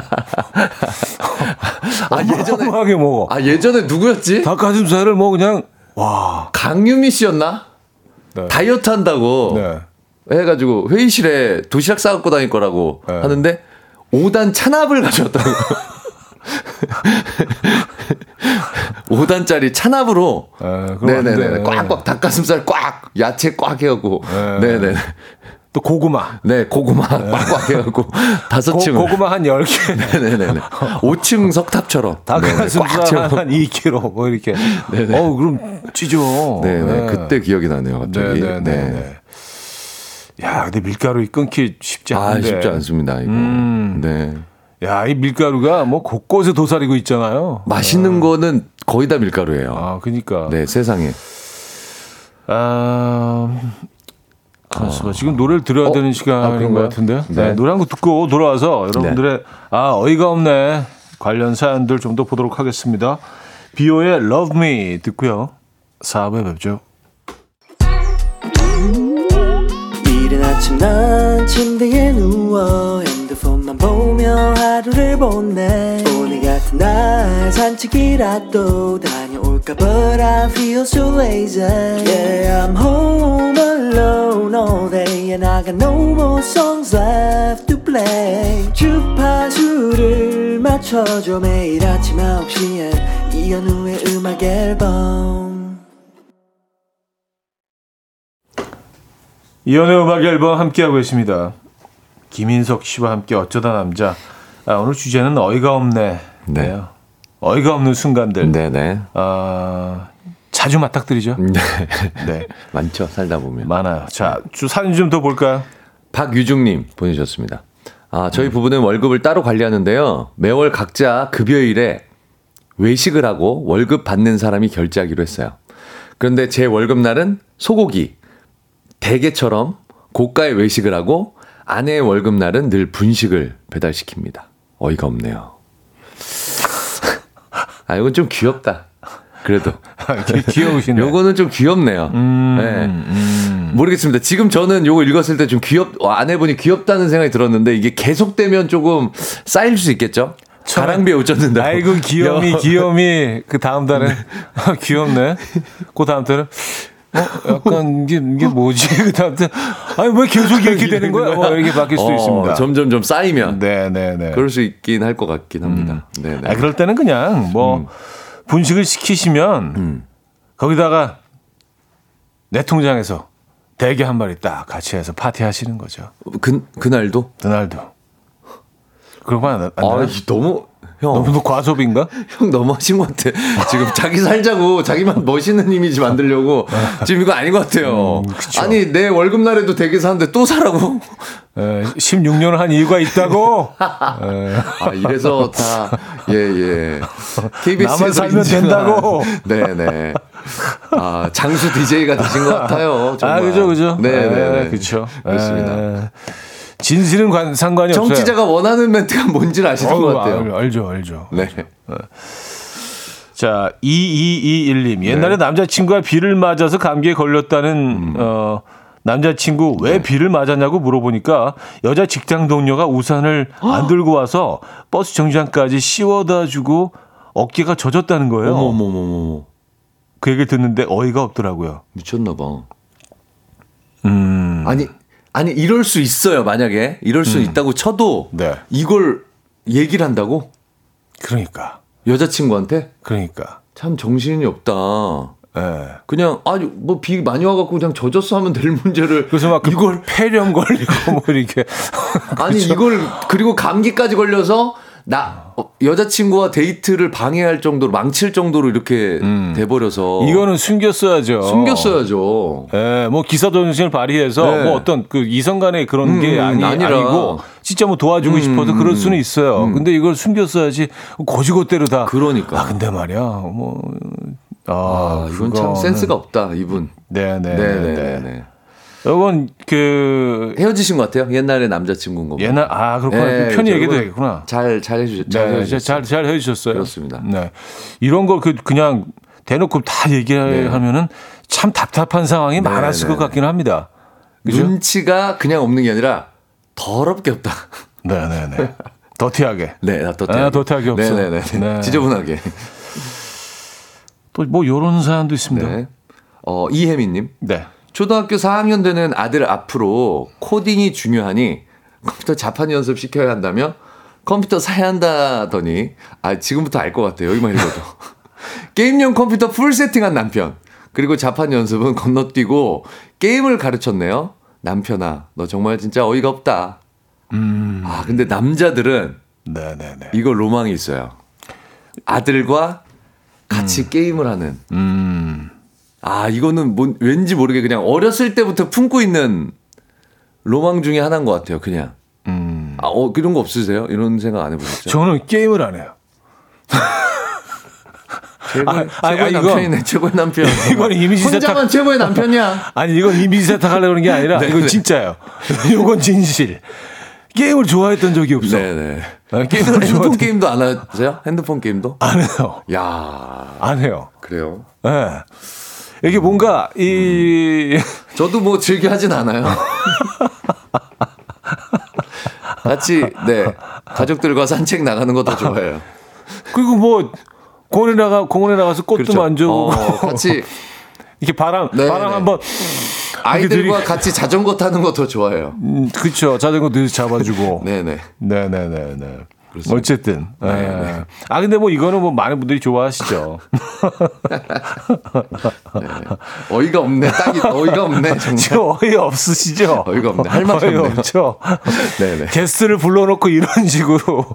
아, 예전에, 먹어. 아, 예전에 누구였지? 닭가슴살을 뭐 그냥 와. 강유미 씨였나? 네. 다이어트 한다고 네. 해가지고 회의실에 도시락 싸갖고 다닐 거라고 네. 하는데 5단 찬압을 가져왔다고. 5단짜리 찬압으로 안 네네네 돼. 꽉꽉 닭가슴살 꽉 야채 꽉 해갖고 네. 네네 또 고구마. 네 고구마 꽉꽉 해갖고 다섯 고, 층 고구마 한 10개. 네네네 5층 석탑처럼 닭가슴살 채워. 한 2kg 뭐 이렇게. 네네. 어 그럼 찌죠. 네네 그때 기억이 나네요 갑자기 네네네. 네. 야, 근데 밀가루 끊기 쉽지 아 않은데. 쉽지 않습니다 이거 음. 네 야, 이 밀가루가 뭐 곳곳에 도사리고 있잖아요. 맛있는 거는 거의 다 밀가루예요 아, 그니까. 네 세상에 아, 가만있어봐. 지금 노래를 들어야 어? 되는 아, 시간인 그런가요? 것 같은데요. 네. 네. 노래 한 곡 듣고 돌아와서 여러분들의 아, 어이가 없네. 관련 사연들 좀 더 보도록 하겠습니다. 비오의 Love Me 듣고요. 4부에 뵙죠. 이른 아침 난 침대에 누워 핸드폰만 보며 하루를 보내 오늘 같은 날 산책이라도 다녀 올까 But I feel so lazy Yeah I'm home alone all day And I got no more songs left to play 주파수를 맞춰줘 매일 아침 9시에 이현우의 음악 앨범 이연의 음악 앨범 함께하고 있습니다. 김인석 씨와 함께 어쩌다 남자. 아, 오늘 주제는 어이가 없네. 네. 네요. 어이가 없는 순간들. 네네 아, 자주 맞닥뜨리죠. 네 네. 많죠 살다 보면 많아요. 자, 주 사진 좀 더 볼까요? 박유중님 보내주셨습니다. 아, 저희 부부는 월급을 따로 관리하는데요. 매월 각자 급여일에 외식을 하고 월급 받는 사람이 결제하기로 했어요. 그런데 제 월급날은 소고기, 대게처럼 고가의 외식을 하고 아내의 월급날은 늘 분식을 배달시킵니다. 어이가 없네요. 아, 이건 좀 귀엽다. 그래도. 귀- 귀여우시네. 요거는 좀 귀엽네요. 네. 모르겠습니다. 지금 저는 요거 읽었을 때 좀 귀엽, 어, 아내분이 귀엽다는 생각이 들었는데 이게 계속되면 조금 쌓일 수 있겠죠? 가랑비에 옷 젖는다. 아이고 귀염이 귀염이 그 다음 달에 귀엽네. 그 다음 달에 어 약간 이게 이게 뭐지? 그 다음 달 아니 왜 계속 이렇게 되는 거야? 뭐 이렇게 바뀔 수도 어, 있습니다. 점점 좀 쌓이면. 네네네. 그럴 수 있긴 할 것 같긴 합니다. 네, 네. 아, 그럴 때는 그냥 뭐 분식을 시키시면 음. 거기다가 내 통장에서 대게 한 마리 딱 같이 해서 파티 하시는 거죠. 그, 그날도? 그날도. 그러고 안, 안 아, 되나? 이 너무, 형. 너무 뭐 과소비인가? 형 너무 하신 것 같아. 지금 자기 살자고 자기만 멋있는 이미지 만들려고 지금 이거 아닌 것 같아요. 음. 아니 내 월급 날에도 되게 사는데 또 사라고? 에, 16년을 한 이유가 있다고. 에, 아 이래서 다 예예. KBS에서 나만 살면 된다고. 네네. 아 장수 DJ가 되신 것 같아요. 정말. 아, 그죠, 그죠. 네네. 에, 그쵸. 그렇습니다. 에, 진실은 관, 상관이 없어요. 정치자가 원하는 멘트가 뭔지를 아시는 것 어우, 같아요. 알, 알죠, 알죠. 네. 자, 2221님. 옛날에 남자친구가 비를 맞아서 감기에 걸렸다는, 어, 남자친구 왜 비를 맞았냐고 물어보니까 여자 직장 동료가 우산을 안 들고 와서 버스 정류장까지 씌워다 주고 어깨가 젖었다는 거예요. 어머머머머. 그 얘기를 듣는데 어이가 없더라고요. 미쳤나 봐. 음. 아니 아니 이럴 수 있어요. 만약에 이럴 수 있다고 쳐도 네. 이걸 얘기를 한다고 그러니까. 여자친구한테 그러니까. 참 정신이 없다. 예. 그냥 아니 뭐 비 많이 와갖고 그냥 젖었어 하면 될 문제를 그래서 막 이걸 폐렴 걸리고 뭐 이렇게. 아니 이걸 그리고 감기까지 걸려서 나 어, 여자친구와 데이트를 방해할 정도로 망칠 정도로 이렇게 돼버려서 이거는 숨겼어야죠. 숨겼어야죠. 예, 뭐 기사 정신을 발휘해서 네. 뭐 어떤 그 이성 간의 그런 게 음, 아니, 아니라. 아니고 진짜 뭐 도와주고 음, 싶어서 그럴 수는 있어요. 음. 근데 이걸 숨겼어야지 고지고대로 다. 그러니까. 아, 근데 말이야. 뭐. 아, 아, 이건 참 센스가 없다 이분. 네네. 네네네. 네네. 이건 그 헤어지신 것 같아요. 옛날에 남자친구인 거. 옛날 아 그렇구나 네, 편히 저 얘기도 되겠구나. 잘, 잘 해주셨, 잘 네, 해주셨어요. 잘, 잘 해주셨어요. 그렇습니다. 네. 이런 걸 그, 그냥 대놓고 다 얘기하면은 참 답답한 상황이 네, 많았을 네, 것 같기는 합니다. 그죠? 눈치가 그냥 없는 게 아니라 더럽게 없다. 네네네. 더티하게. 네, 나 더티. 아, 더티하게 없어. 네네네. 네. 지저분하게. 또 뭐 요런 사연도 있습니다. 네. 네. 어, 이혜미님. 초등학교 4학년 되는 아들 앞으로 코딩이 중요하니 컴퓨터 자판 연습 시켜야 한다며 컴퓨터 사야 한다더니 아 지금부터 알 것 같아요. 여기만 읽어도 게임용 컴퓨터 풀 세팅한 남편. 그리고 자판 연습은 건너뛰고 게임을 가르쳤네요. 남편아, 너 정말 진짜 어이가 없다. 아, 근데 남자들은 네네네. 이거 로망이 있어요. 아들과 같이 게임을 하는. 음. 아, 이거는 뭔, 왠지 모르게 그냥 어렸을 때부터 품고 있는 로망 중에 하나인 것 같아요, 그냥. 음. 아, 어, 그런 거 없으세요? 이런 생각 안 해보셨죠? 저는 게임을 안 해요. 최고의, 아, 아, 최고의 아, 이거- 남편이네, 최고의 남편. 이거는 이미지 혼자만 최고의 남편이야. 아니 이건 이미지 세탁하려고 그런 게 아니라 네, 이건 네. 진짜예요. 이건 진실. 게임을 좋아했던 적이 없어. 네네. 아, 게임을 핸드폰 좋아했던 게임도 안 하세요? 핸드폰 게임도? 안 해요. 야 안 해요. 그래요. 예. 이게 뭔가 이 저도 뭐 즐겨 하진 않아요. 같이 네 가족들과 산책 나가는 거더 좋아해요. 그리고 뭐 공원에 나가 공원에 나가서 꽃도 그렇죠. 만져보고 어, 같이 이렇게 바람 네, 바람 네. 한번 아이들과 같이 자전거 타는 거더 좋아해요. 음, 그렇죠. 자전거 늘 잡아주고. 네네. 네네네네. 그렇습니다. 어쨌든. 네, 예. 네. 아 근데 뭐 이거는 뭐 많은 분들이 좋아하시죠. 어이가 없네. 딱이 어이가 없네. 정말. 어이 없으시죠? 어이가 없네. 할 말이. 없죠. 네네. 게스트를 불러놓고 이런 식으로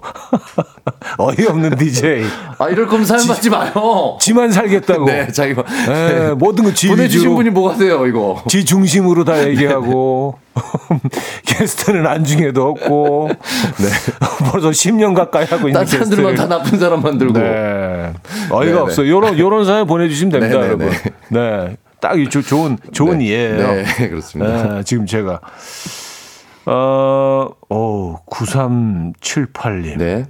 어이없는 DJ. 아 이럴 거면 사연 받지 마요. 지만 살겠다고. 네, 자기가 예, 모든 거 지 보내주신 위주로. 분이 뭐가 돼요 이거. 지 중심으로 다 얘기하고 게스트는 안중에도 없고 벌써 10년 가까이 하고 있는 딴 사람들만 다 나쁜 사람 만들고. 네. 어이가 네네. 없어요. 요런 요런 사연 보내주시면 됩니다, 네네네. 여러분. 네. 딱이 좋은 좋은 네. 이해예요. 네, 그렇습니다. 네, 지금 제가 어, 오, 9378님. 네.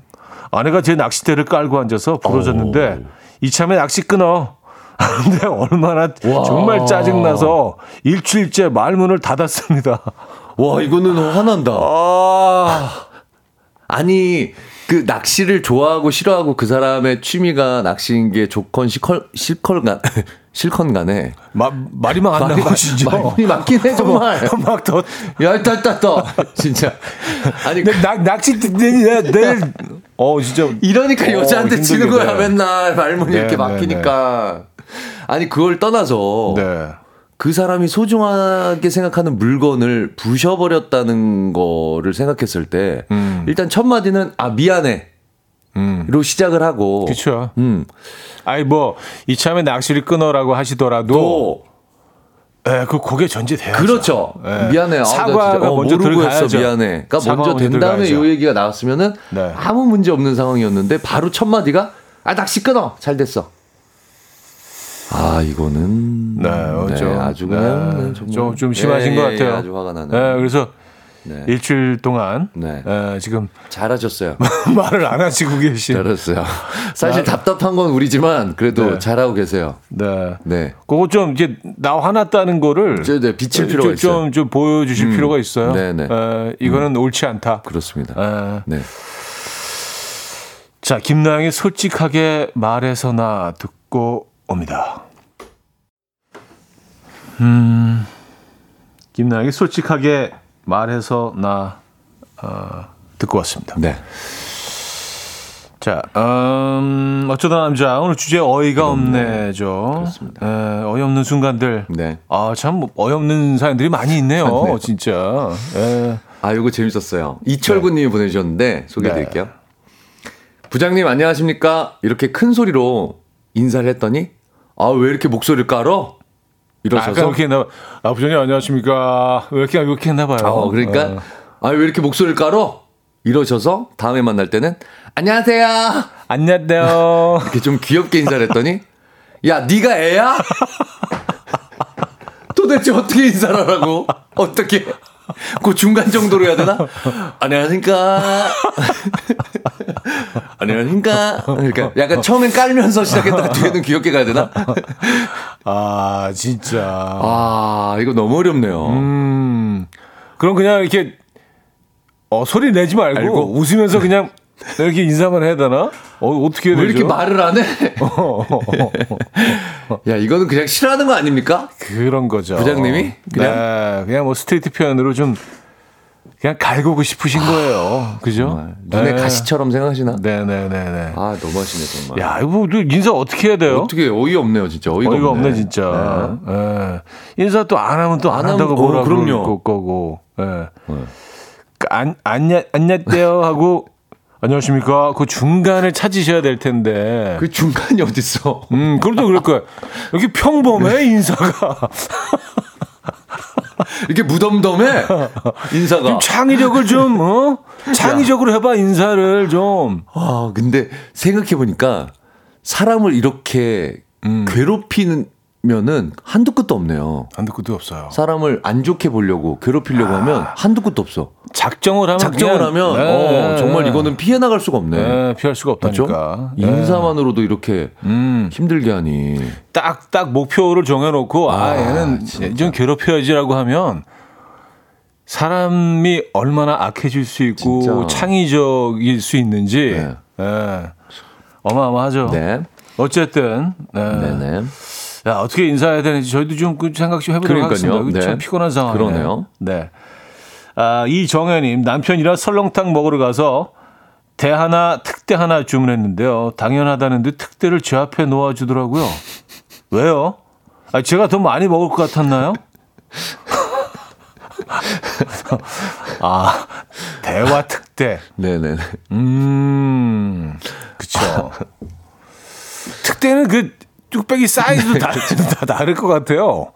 아내가 제 낚싯대를 깔고 앉아서 부러졌는데 이참에 낚시 끊어. 근데 얼마나 와. 정말 짜증나서 일주일째 말문을 닫았습니다. 와 이거는 화난다. 아, 아니 그 낚시를 좋아하고 싫어하고 그 사람의 취미가 낚시인 게 좋건 싫건 싫건 실컷 간에 마, 말이 막 안 나오시죠? 막- 말이 맞긴 해 정말. 막 더. 야, 일단, 일단, 또. 진짜. 아니, 낚, 낚시 내일, 내일, 어, 진짜. 이러니까 어, 여자한테 지는 거야. 맨날. 말문이 네, 이렇게 네, 막히니까. 아니, 그걸 떠나서. 네. 그 사람이 소중하게 생각하는 물건을 부셔버렸다는 거를 생각했을 때. 음. 일단 첫 마디는, 아, 미안해. 음. 로 시작을 하고. 그쵸. 음. 아이, 뭐, 이참에 낚시를 끊어라고 하시더라도. 또, 예, 그 고개 전제돼야죠. 그렇죠. 예. 미안해. 아, 나 사과가 진짜, 어, 먼저. 들어가야죠. 미안해. 그러니까 먼저 된 다음에. 요 얘기가 나왔으면은 네. 아무 문제 없는 상황이었는데 바로 첫 마디가 아 낚시 끊어. 잘 됐어. 아 이거는 네, 어, 좀, 아주 그냥 네, 네, 좀, 좀 심하신 예, 것 예, 같아요. 예, 아주 화가 나네. 예, 그래서 네. 일주일 동안 네. 예, 지금 잘하셨어요. 말을 안 하시고 계신. 잘했어요. 사실 답답한 건 우리지만 그래도 네. 잘하고 계세요. 네. 네. 그거 좀 이제 나 화났다는 거를 저, 네, 비칠 좀- 필요가 있어요. 좀, 좀 보여주실 음, 필요가 있어요. 네네. 에, 이거는 옳지 않다. 그렇습니다. 에, 네. 자, 김나영이 솔직하게 말해서나 듣고 옵니다. 음, 김나영이 솔직하게 말해서 나 어, 듣고 왔습니다. 네. 자, 음, 어쩌다 남자 오늘 주제 어이가 없네죠. 그렇습니다. 에, 어이없는 순간들. 네. 아, 참 어이없는 사연들이 많이 있네요. 많네요. 진짜. 에, 아, 요거 재밌었어요. 이철구 님이 보내주셨는데 소개해 네. 드릴게요. 부장님 안녕하십니까? 이렇게 큰 소리로 인사를 했더니 아, 왜 이렇게 목소리를 깔어? 아까 이러셔서 이렇게 했나 봐. 아, 부장님 안녕하십니까. 왜 이렇게 이렇게 했나 봐요. 어, 그러니까 어. 아, 왜 이렇게 목소리를 깔어? 이러셔서 다음에 만날 때는 안녕하세요. 안녕하세요. 이렇게 좀 귀엽게 인사를 했더니 야, 네가 애야? 도대체 어떻게 인사를 하라고? 어떻게? 그 중간 정도로 해야 되나? 안녕하십니까. 안녕하십니까. 그러니까 약간 처음엔 깔면서 시작했다가 뒤에는 귀엽게 가야 되나? 아, 진짜. 아, 이거 너무 어렵네요. 음. 그럼 그냥 이렇게 어, 소리 내지 말고, 알고? 웃으면서 그냥 이렇게 인사만 해야 되나? 어, 어떻게 해야 왜 되죠? 이렇게 말을 안 해? 어, 야, 이거는 그냥 싫어하는 거 아닙니까? 그런 거죠. 부장님이? 그냥? 네, 그냥 뭐 스트레이트 표현으로 좀 그냥 갈구고 싶으신 거예요. 그죠? 눈에 네. 가시처럼 생각하시나? 네네네네. 아 너무 하시네 정말. 야, 이거 뭐 인사 어떻게 해야 돼요? 어떻게 어이가 없네요 진짜 어이가, 어이가 없네, 없네 진짜. 예. 인사 또 안 하면 또안안 한다고 하면- 어, 뭐라 그럴. 거고. 예. 네. 안, 안녕, 안녕하세요 하고, 안녕하십니까? 그 중간을 찾으셔야 될 텐데. 그 중간이 어딨어? 음, 그래도 그럴 거야. 이렇게 평범해, 인사가. 이렇게 무덤덤해 인사가. 좀 창의력을 좀, 어? 창의적으로 해봐, 인사를 좀. 아 근데 생각해 보니까 사람을 이렇게 음. 괴롭히 면은 한두 끝도 없네요. 한도 끝도 없어요. 사람을 안 좋게 보려고 괴롭히려고 하면 한두 끝도 없어. 작정을 하면. 작정을 그냥- 하면 네, 어, 정말 네. 이거는 피해 나갈 수가 없네. 네, 피할 수가? 없다니까. 네. 인사만으로도 이렇게 음. 힘들게 하니. 딱, 딱 목표를 정해놓고, 아, 아, 얘는 좀 괴롭혀야지라고 하면, 사람이 얼마나 악해질 수 있고, 진짜. 창의적일 수 있는지, 네. 예. 어마어마하죠. 네. 어쨌든, 네. 네네. 야, 어떻게 인사해야 되는지 저희도 좀그 생각 좀 해보도록 그러니까요. 하겠습니다. 참 네. 피곤한 상황이네요. 그러네요. 네. 아, 이정현님, 남편이랑 설렁탕 먹으러 가서 대 하나, 특대 하나 주문했는데요. 당연하다는 듯 특대를 제 앞에 놓아주더라고요. 왜요? 아, 제가 더 많이 먹을 것 같았나요? 아, 대화 특대. 네네. 음, 그쵸. 특대는 그 뚝배기 사이즈도 다, 다 다를 것 같아요.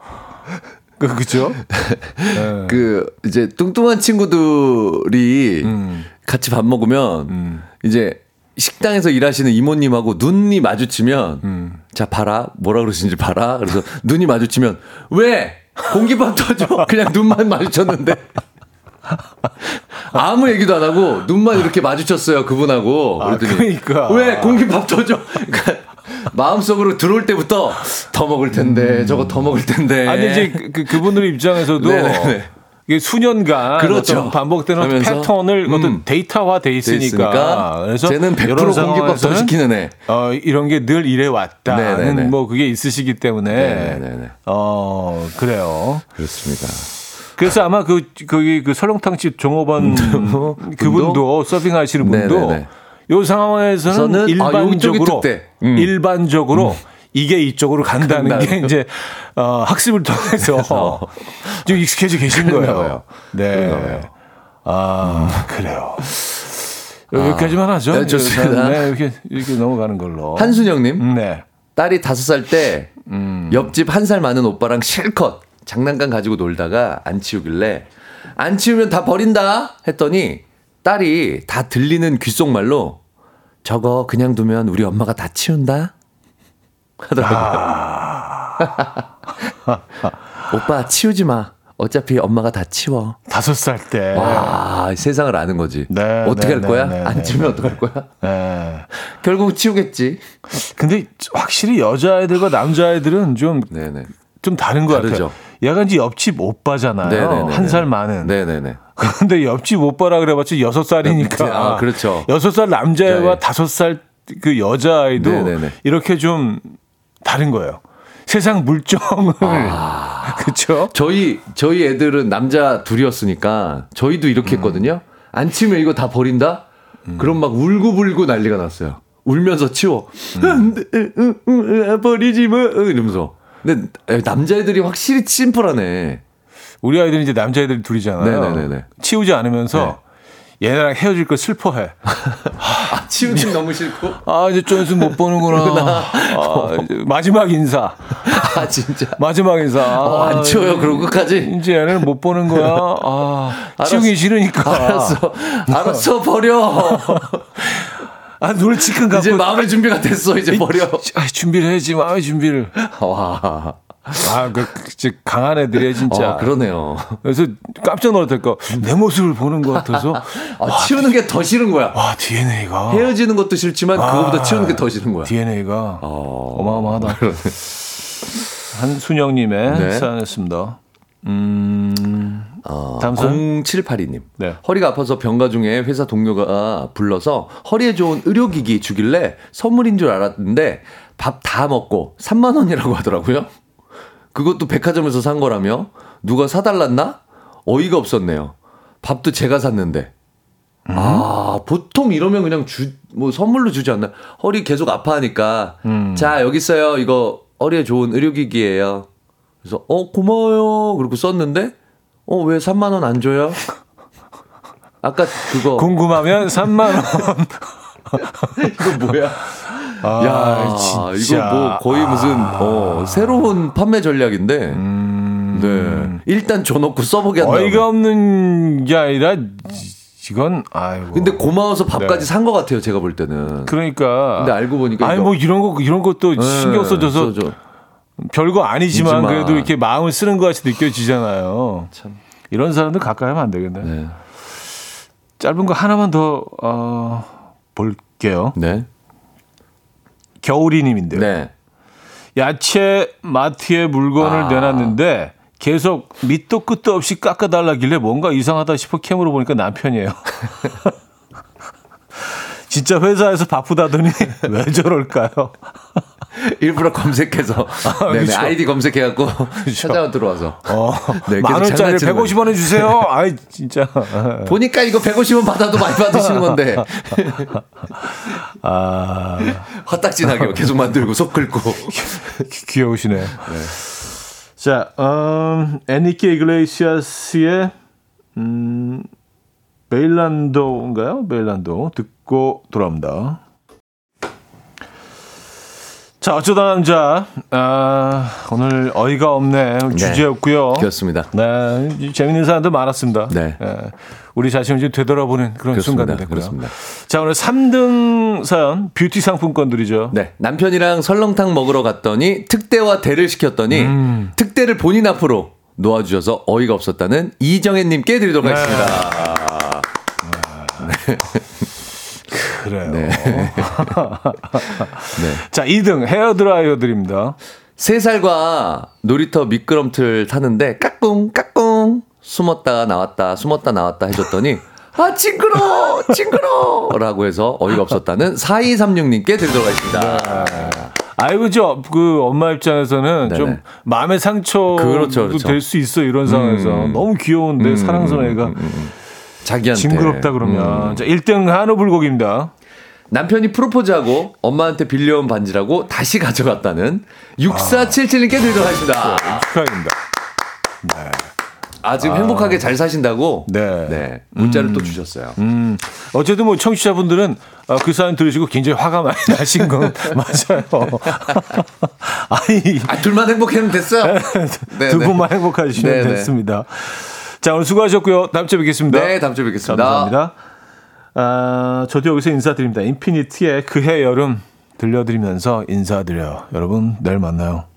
그, 그쵸? 네. 그 이제 뚱뚱한 친구들이 음. 같이 밥 먹으면 이제 식당에서 일하시는 이모님하고 눈이 마주치면 음. 자 봐라 뭐라 그러시는지 봐라 그래서 눈이 마주치면 왜 공기밥 터져 그냥 눈만 마주쳤는데 아무 얘기도 안 하고 눈만 이렇게 마주쳤어요 그분하고 아, 그러니까. 왜 공기밥 터져 그러니까 마음속으로 들어올 때부터 더 먹을 텐데 저거 더 먹을 텐데 음. 아니, 이제 그, 그, 그 분들 입장에서도 네네네. 이게 수년간 그렇죠. 반복되는 하면서, 패턴을 음. 어떤 데이터화 돼돼 있으니까. 있으니까 그래서 쟤는 100% 이런 공기밥 더 시키는 애 어, 이런 게 늘 이래 왔다는 네네네. 뭐 그게 있으시기 때문에 네네네. 어 그래요. 그렇습니다. 그래서 아마 그 거기 그 설렁탕집 종업원 그분도 서빙하시는 분도 네네네. 요 상황에서는 아, 일반적으로 특대. 음. 일반적으로 이게 이쪽으로 간다는 간다는 게 이제 어, 학습을 통해서 좀 익숙해져 계신 거예요. 봐요. 네. 봐요. 아 그래요. 여기까지만 하죠. 네, 좋습니다. 네, 이렇게 이렇게 넘어가는 걸로. 한순영님 네. 딸이 다섯 살때 음. 옆집 한 살 많은 오빠랑 실컷 장난감 가지고 놀다가 안 치우길래 안 치우면 다 버린다 했더니 딸이 다 들리는 귓속말로 저거 그냥 두면 우리 엄마가 다 치운다 하더라고요. 오빠 치우지 마. 어차피 엄마가 다 치워. 다섯 살 때. 와 세상을 아는 거지. 네, 어떻게 네, 할 네, 거야? 네, 안 네. 치우면 어떡할 거야? 네. 결국 치우겠지. 근데 확실히 여자아이들과 남자아이들은 좀. 좀 다른 것 다르죠. 같아요. 얘가 이제 옆집 오빠잖아요. 한 살 많은. 네네네. 그런데 옆집 오빠라 그래봤자 여섯 살이니까. 아, 그렇죠. 여섯 살 남자애와 여자애. 다섯 살 그 여자아이도 네네네. 이렇게 좀 다른 거예요. 세상 물정을. 아. 그쵸? 저희 저희 애들은 남자 둘이었으니까 저희도 이렇게 했거든요. 안 치우면 이거 다 버린다. 그럼 막 울고불고 난리가 났어요. 울면서 치워. 응, 버리지 마. 이러면서. 근데 남자애들이 확실히 심플하네. 우리 아이들은 이제 남자애들 둘이잖아요. 네네네네. 치우지 않으면서 얘네랑 헤어질 걸 슬퍼해. 아, 치우긴 너무 싫고. 아, 이제 좀 있으면 못 보는구나. 아, 이제 마지막 인사. 아 진짜. 마지막 인사. 아, 어, 안 치워요. 그럼 끝까지. 이제 얘는 못 보는 거야. 아, 알았어. 치우기 싫으니까. 알았어. 알았어 버려. 아, 눈을 지끈 갖고. 이제 마음의 준비가 됐어. 이제 버려. 아, 준비를 해야지, 마음의 준비를. 와. 아, 그, 진짜 강한 애들이야, 진짜. 어, 그러네요. 그래서 깜짝 놀랐다니까. 내 모습을 보는 것 같아서. 아, 치우는 게 더 싫은 거야. 와, DNA가. 헤어지는 것도 싫지만 그거보다 아, 치우는 게 더 싫은 거야. DNA가 어, 어마어마하다. 한순영님의 네. 사연이었습니다. 음, 어, 다음 사연? 0782님. 네. 허리가 아파서 병가 중에 회사 동료가 불러서 허리에 좋은 의료기기 주길래 선물인 줄 알았는데 밥 다 먹고 3만 원이라고 하더라고요. 그것도 백화점에서 산 거라며 누가 사달랐나? 어이가 없었네요. 밥도 제가 샀는데. 아, 보통 이러면 그냥 주, 뭐 선물로 주지 않나? 허리 계속 아파하니까. 자, 여기 있어요. 이거 허리에 좋은 의료기기예요. 그래서, 어, 고마워요. 그리고 썼는데, 어, 왜 3만원 안 줘요? 아까 그거. 궁금하면 3만 원. 이거 뭐야? 아, 야, 진짜. 이거 뭐 거의 무슨 어, 새로운 판매 전략인데. 네. 일단 줘놓고 써보게 한다. 어이가 없는 게 아니라 이건 아이고. 근데 고마워서 밥까지 네. 산것 같아요. 제가 볼 때는. 그러니까. 근데 알고 보니까 아니 뭐 이런 거 이런 것도 네, 신경 써줘서 써줘. 별거 아니지만 아니지만. 그래도 이렇게 마음을 쓰는 것 같이 느껴지잖아요. 참. 이런 사람들 가까이 하면 안 되겠네. 네. 짧은 거 하나만 더 어, 볼게요. 네. 겨울이님인데요. 네. 야채 마트에 물건을 아. 내놨는데 계속 밑도 끝도 없이 깎아달라길래 뭔가 이상하다 싶어 캠으로 보니까 남편이에요. 진짜 회사에서 바쁘다더니 왜 저럴까요? 일부러 검색해서 네네 그렇죠. 아이디 검색해갖고 찾아와 들어와서 어, 네, 만 원짜리 장난치는 150원 해주세요. 아이 진짜. 보니까 이거 150원 받아도 많이 받으시는 건데 아 화딱지나게 계속 만들고 속 긁고 귀- 귀여우시네. 자, 음, 애니케 이글레시아스의 음, 베일란도인가요? 베일란도 듣고 돌아옵니다. 자, 어쩌다 남자. 아, 오늘 어이가 없네 주제였고요. 그렇습니다. 네, 재밌는 사람들 많았습니다. 네. 예, 우리 자신을 좀 되돌아보는 그런 그렇습니다. 순간이 됐고요. 그렇습니다. 자, 오늘 3등 사연 뷰티 상품권들이죠. 네. 남편이랑 설렁탕 먹으러 갔더니 특대와 대를 시켰더니 음. 특대를 본인 앞으로 놓아주셔서 어이가 없었다는 이정혜님께 드리도록 네. 하겠습니다. 그래요. 네. 자, 2등 헤어드라이어 드립니다. 세 살과 놀이터 미끄럼틀 타는데 까꿍 까꿍 숨었다가 나왔다 숨었다 나왔다 해줬더니 아 징그러 징그러 라고 해서 어이가 없었다는 4236님께 드리도록 하겠습니다. 아이고 저그 엄마 입장에서는 네네. 좀 마음의 상처도 그렇죠, 그렇죠. 될수 있어 이런 상황에서 음. 너무 귀여운데 사랑스러운 애가 자기한테 징그럽다 그러면 음. 자 1등 한우 불고기입니다. 남편이 프로포즈하고 엄마한테 빌려온 반지라고 다시 가져갔다는 6477님께 드리도록 하겠습니다. 축하드립니다. 아 지금 행복하게 잘 사신다고 네. 네, 문자를 또 주셨어요. 음, 어쨌든 뭐 청취자분들은 어, 그 사연 들으시고 굉장히 화가 많이 나신 건 맞아요. 아니 아 둘만 행복하면 됐어요. 네, 두 네. 분만 행복하시면 네, 네. 됐습니다. 자 오늘 수고하셨고요. 다음 주에 뵙겠습니다. 네, 다음 주에 뵙겠습니다. 감사합니다. 아, 저도 여기서 인사드립니다. 인피니티의 그해 여름 들려드리면서 인사드려요. 여러분 내일 만나요.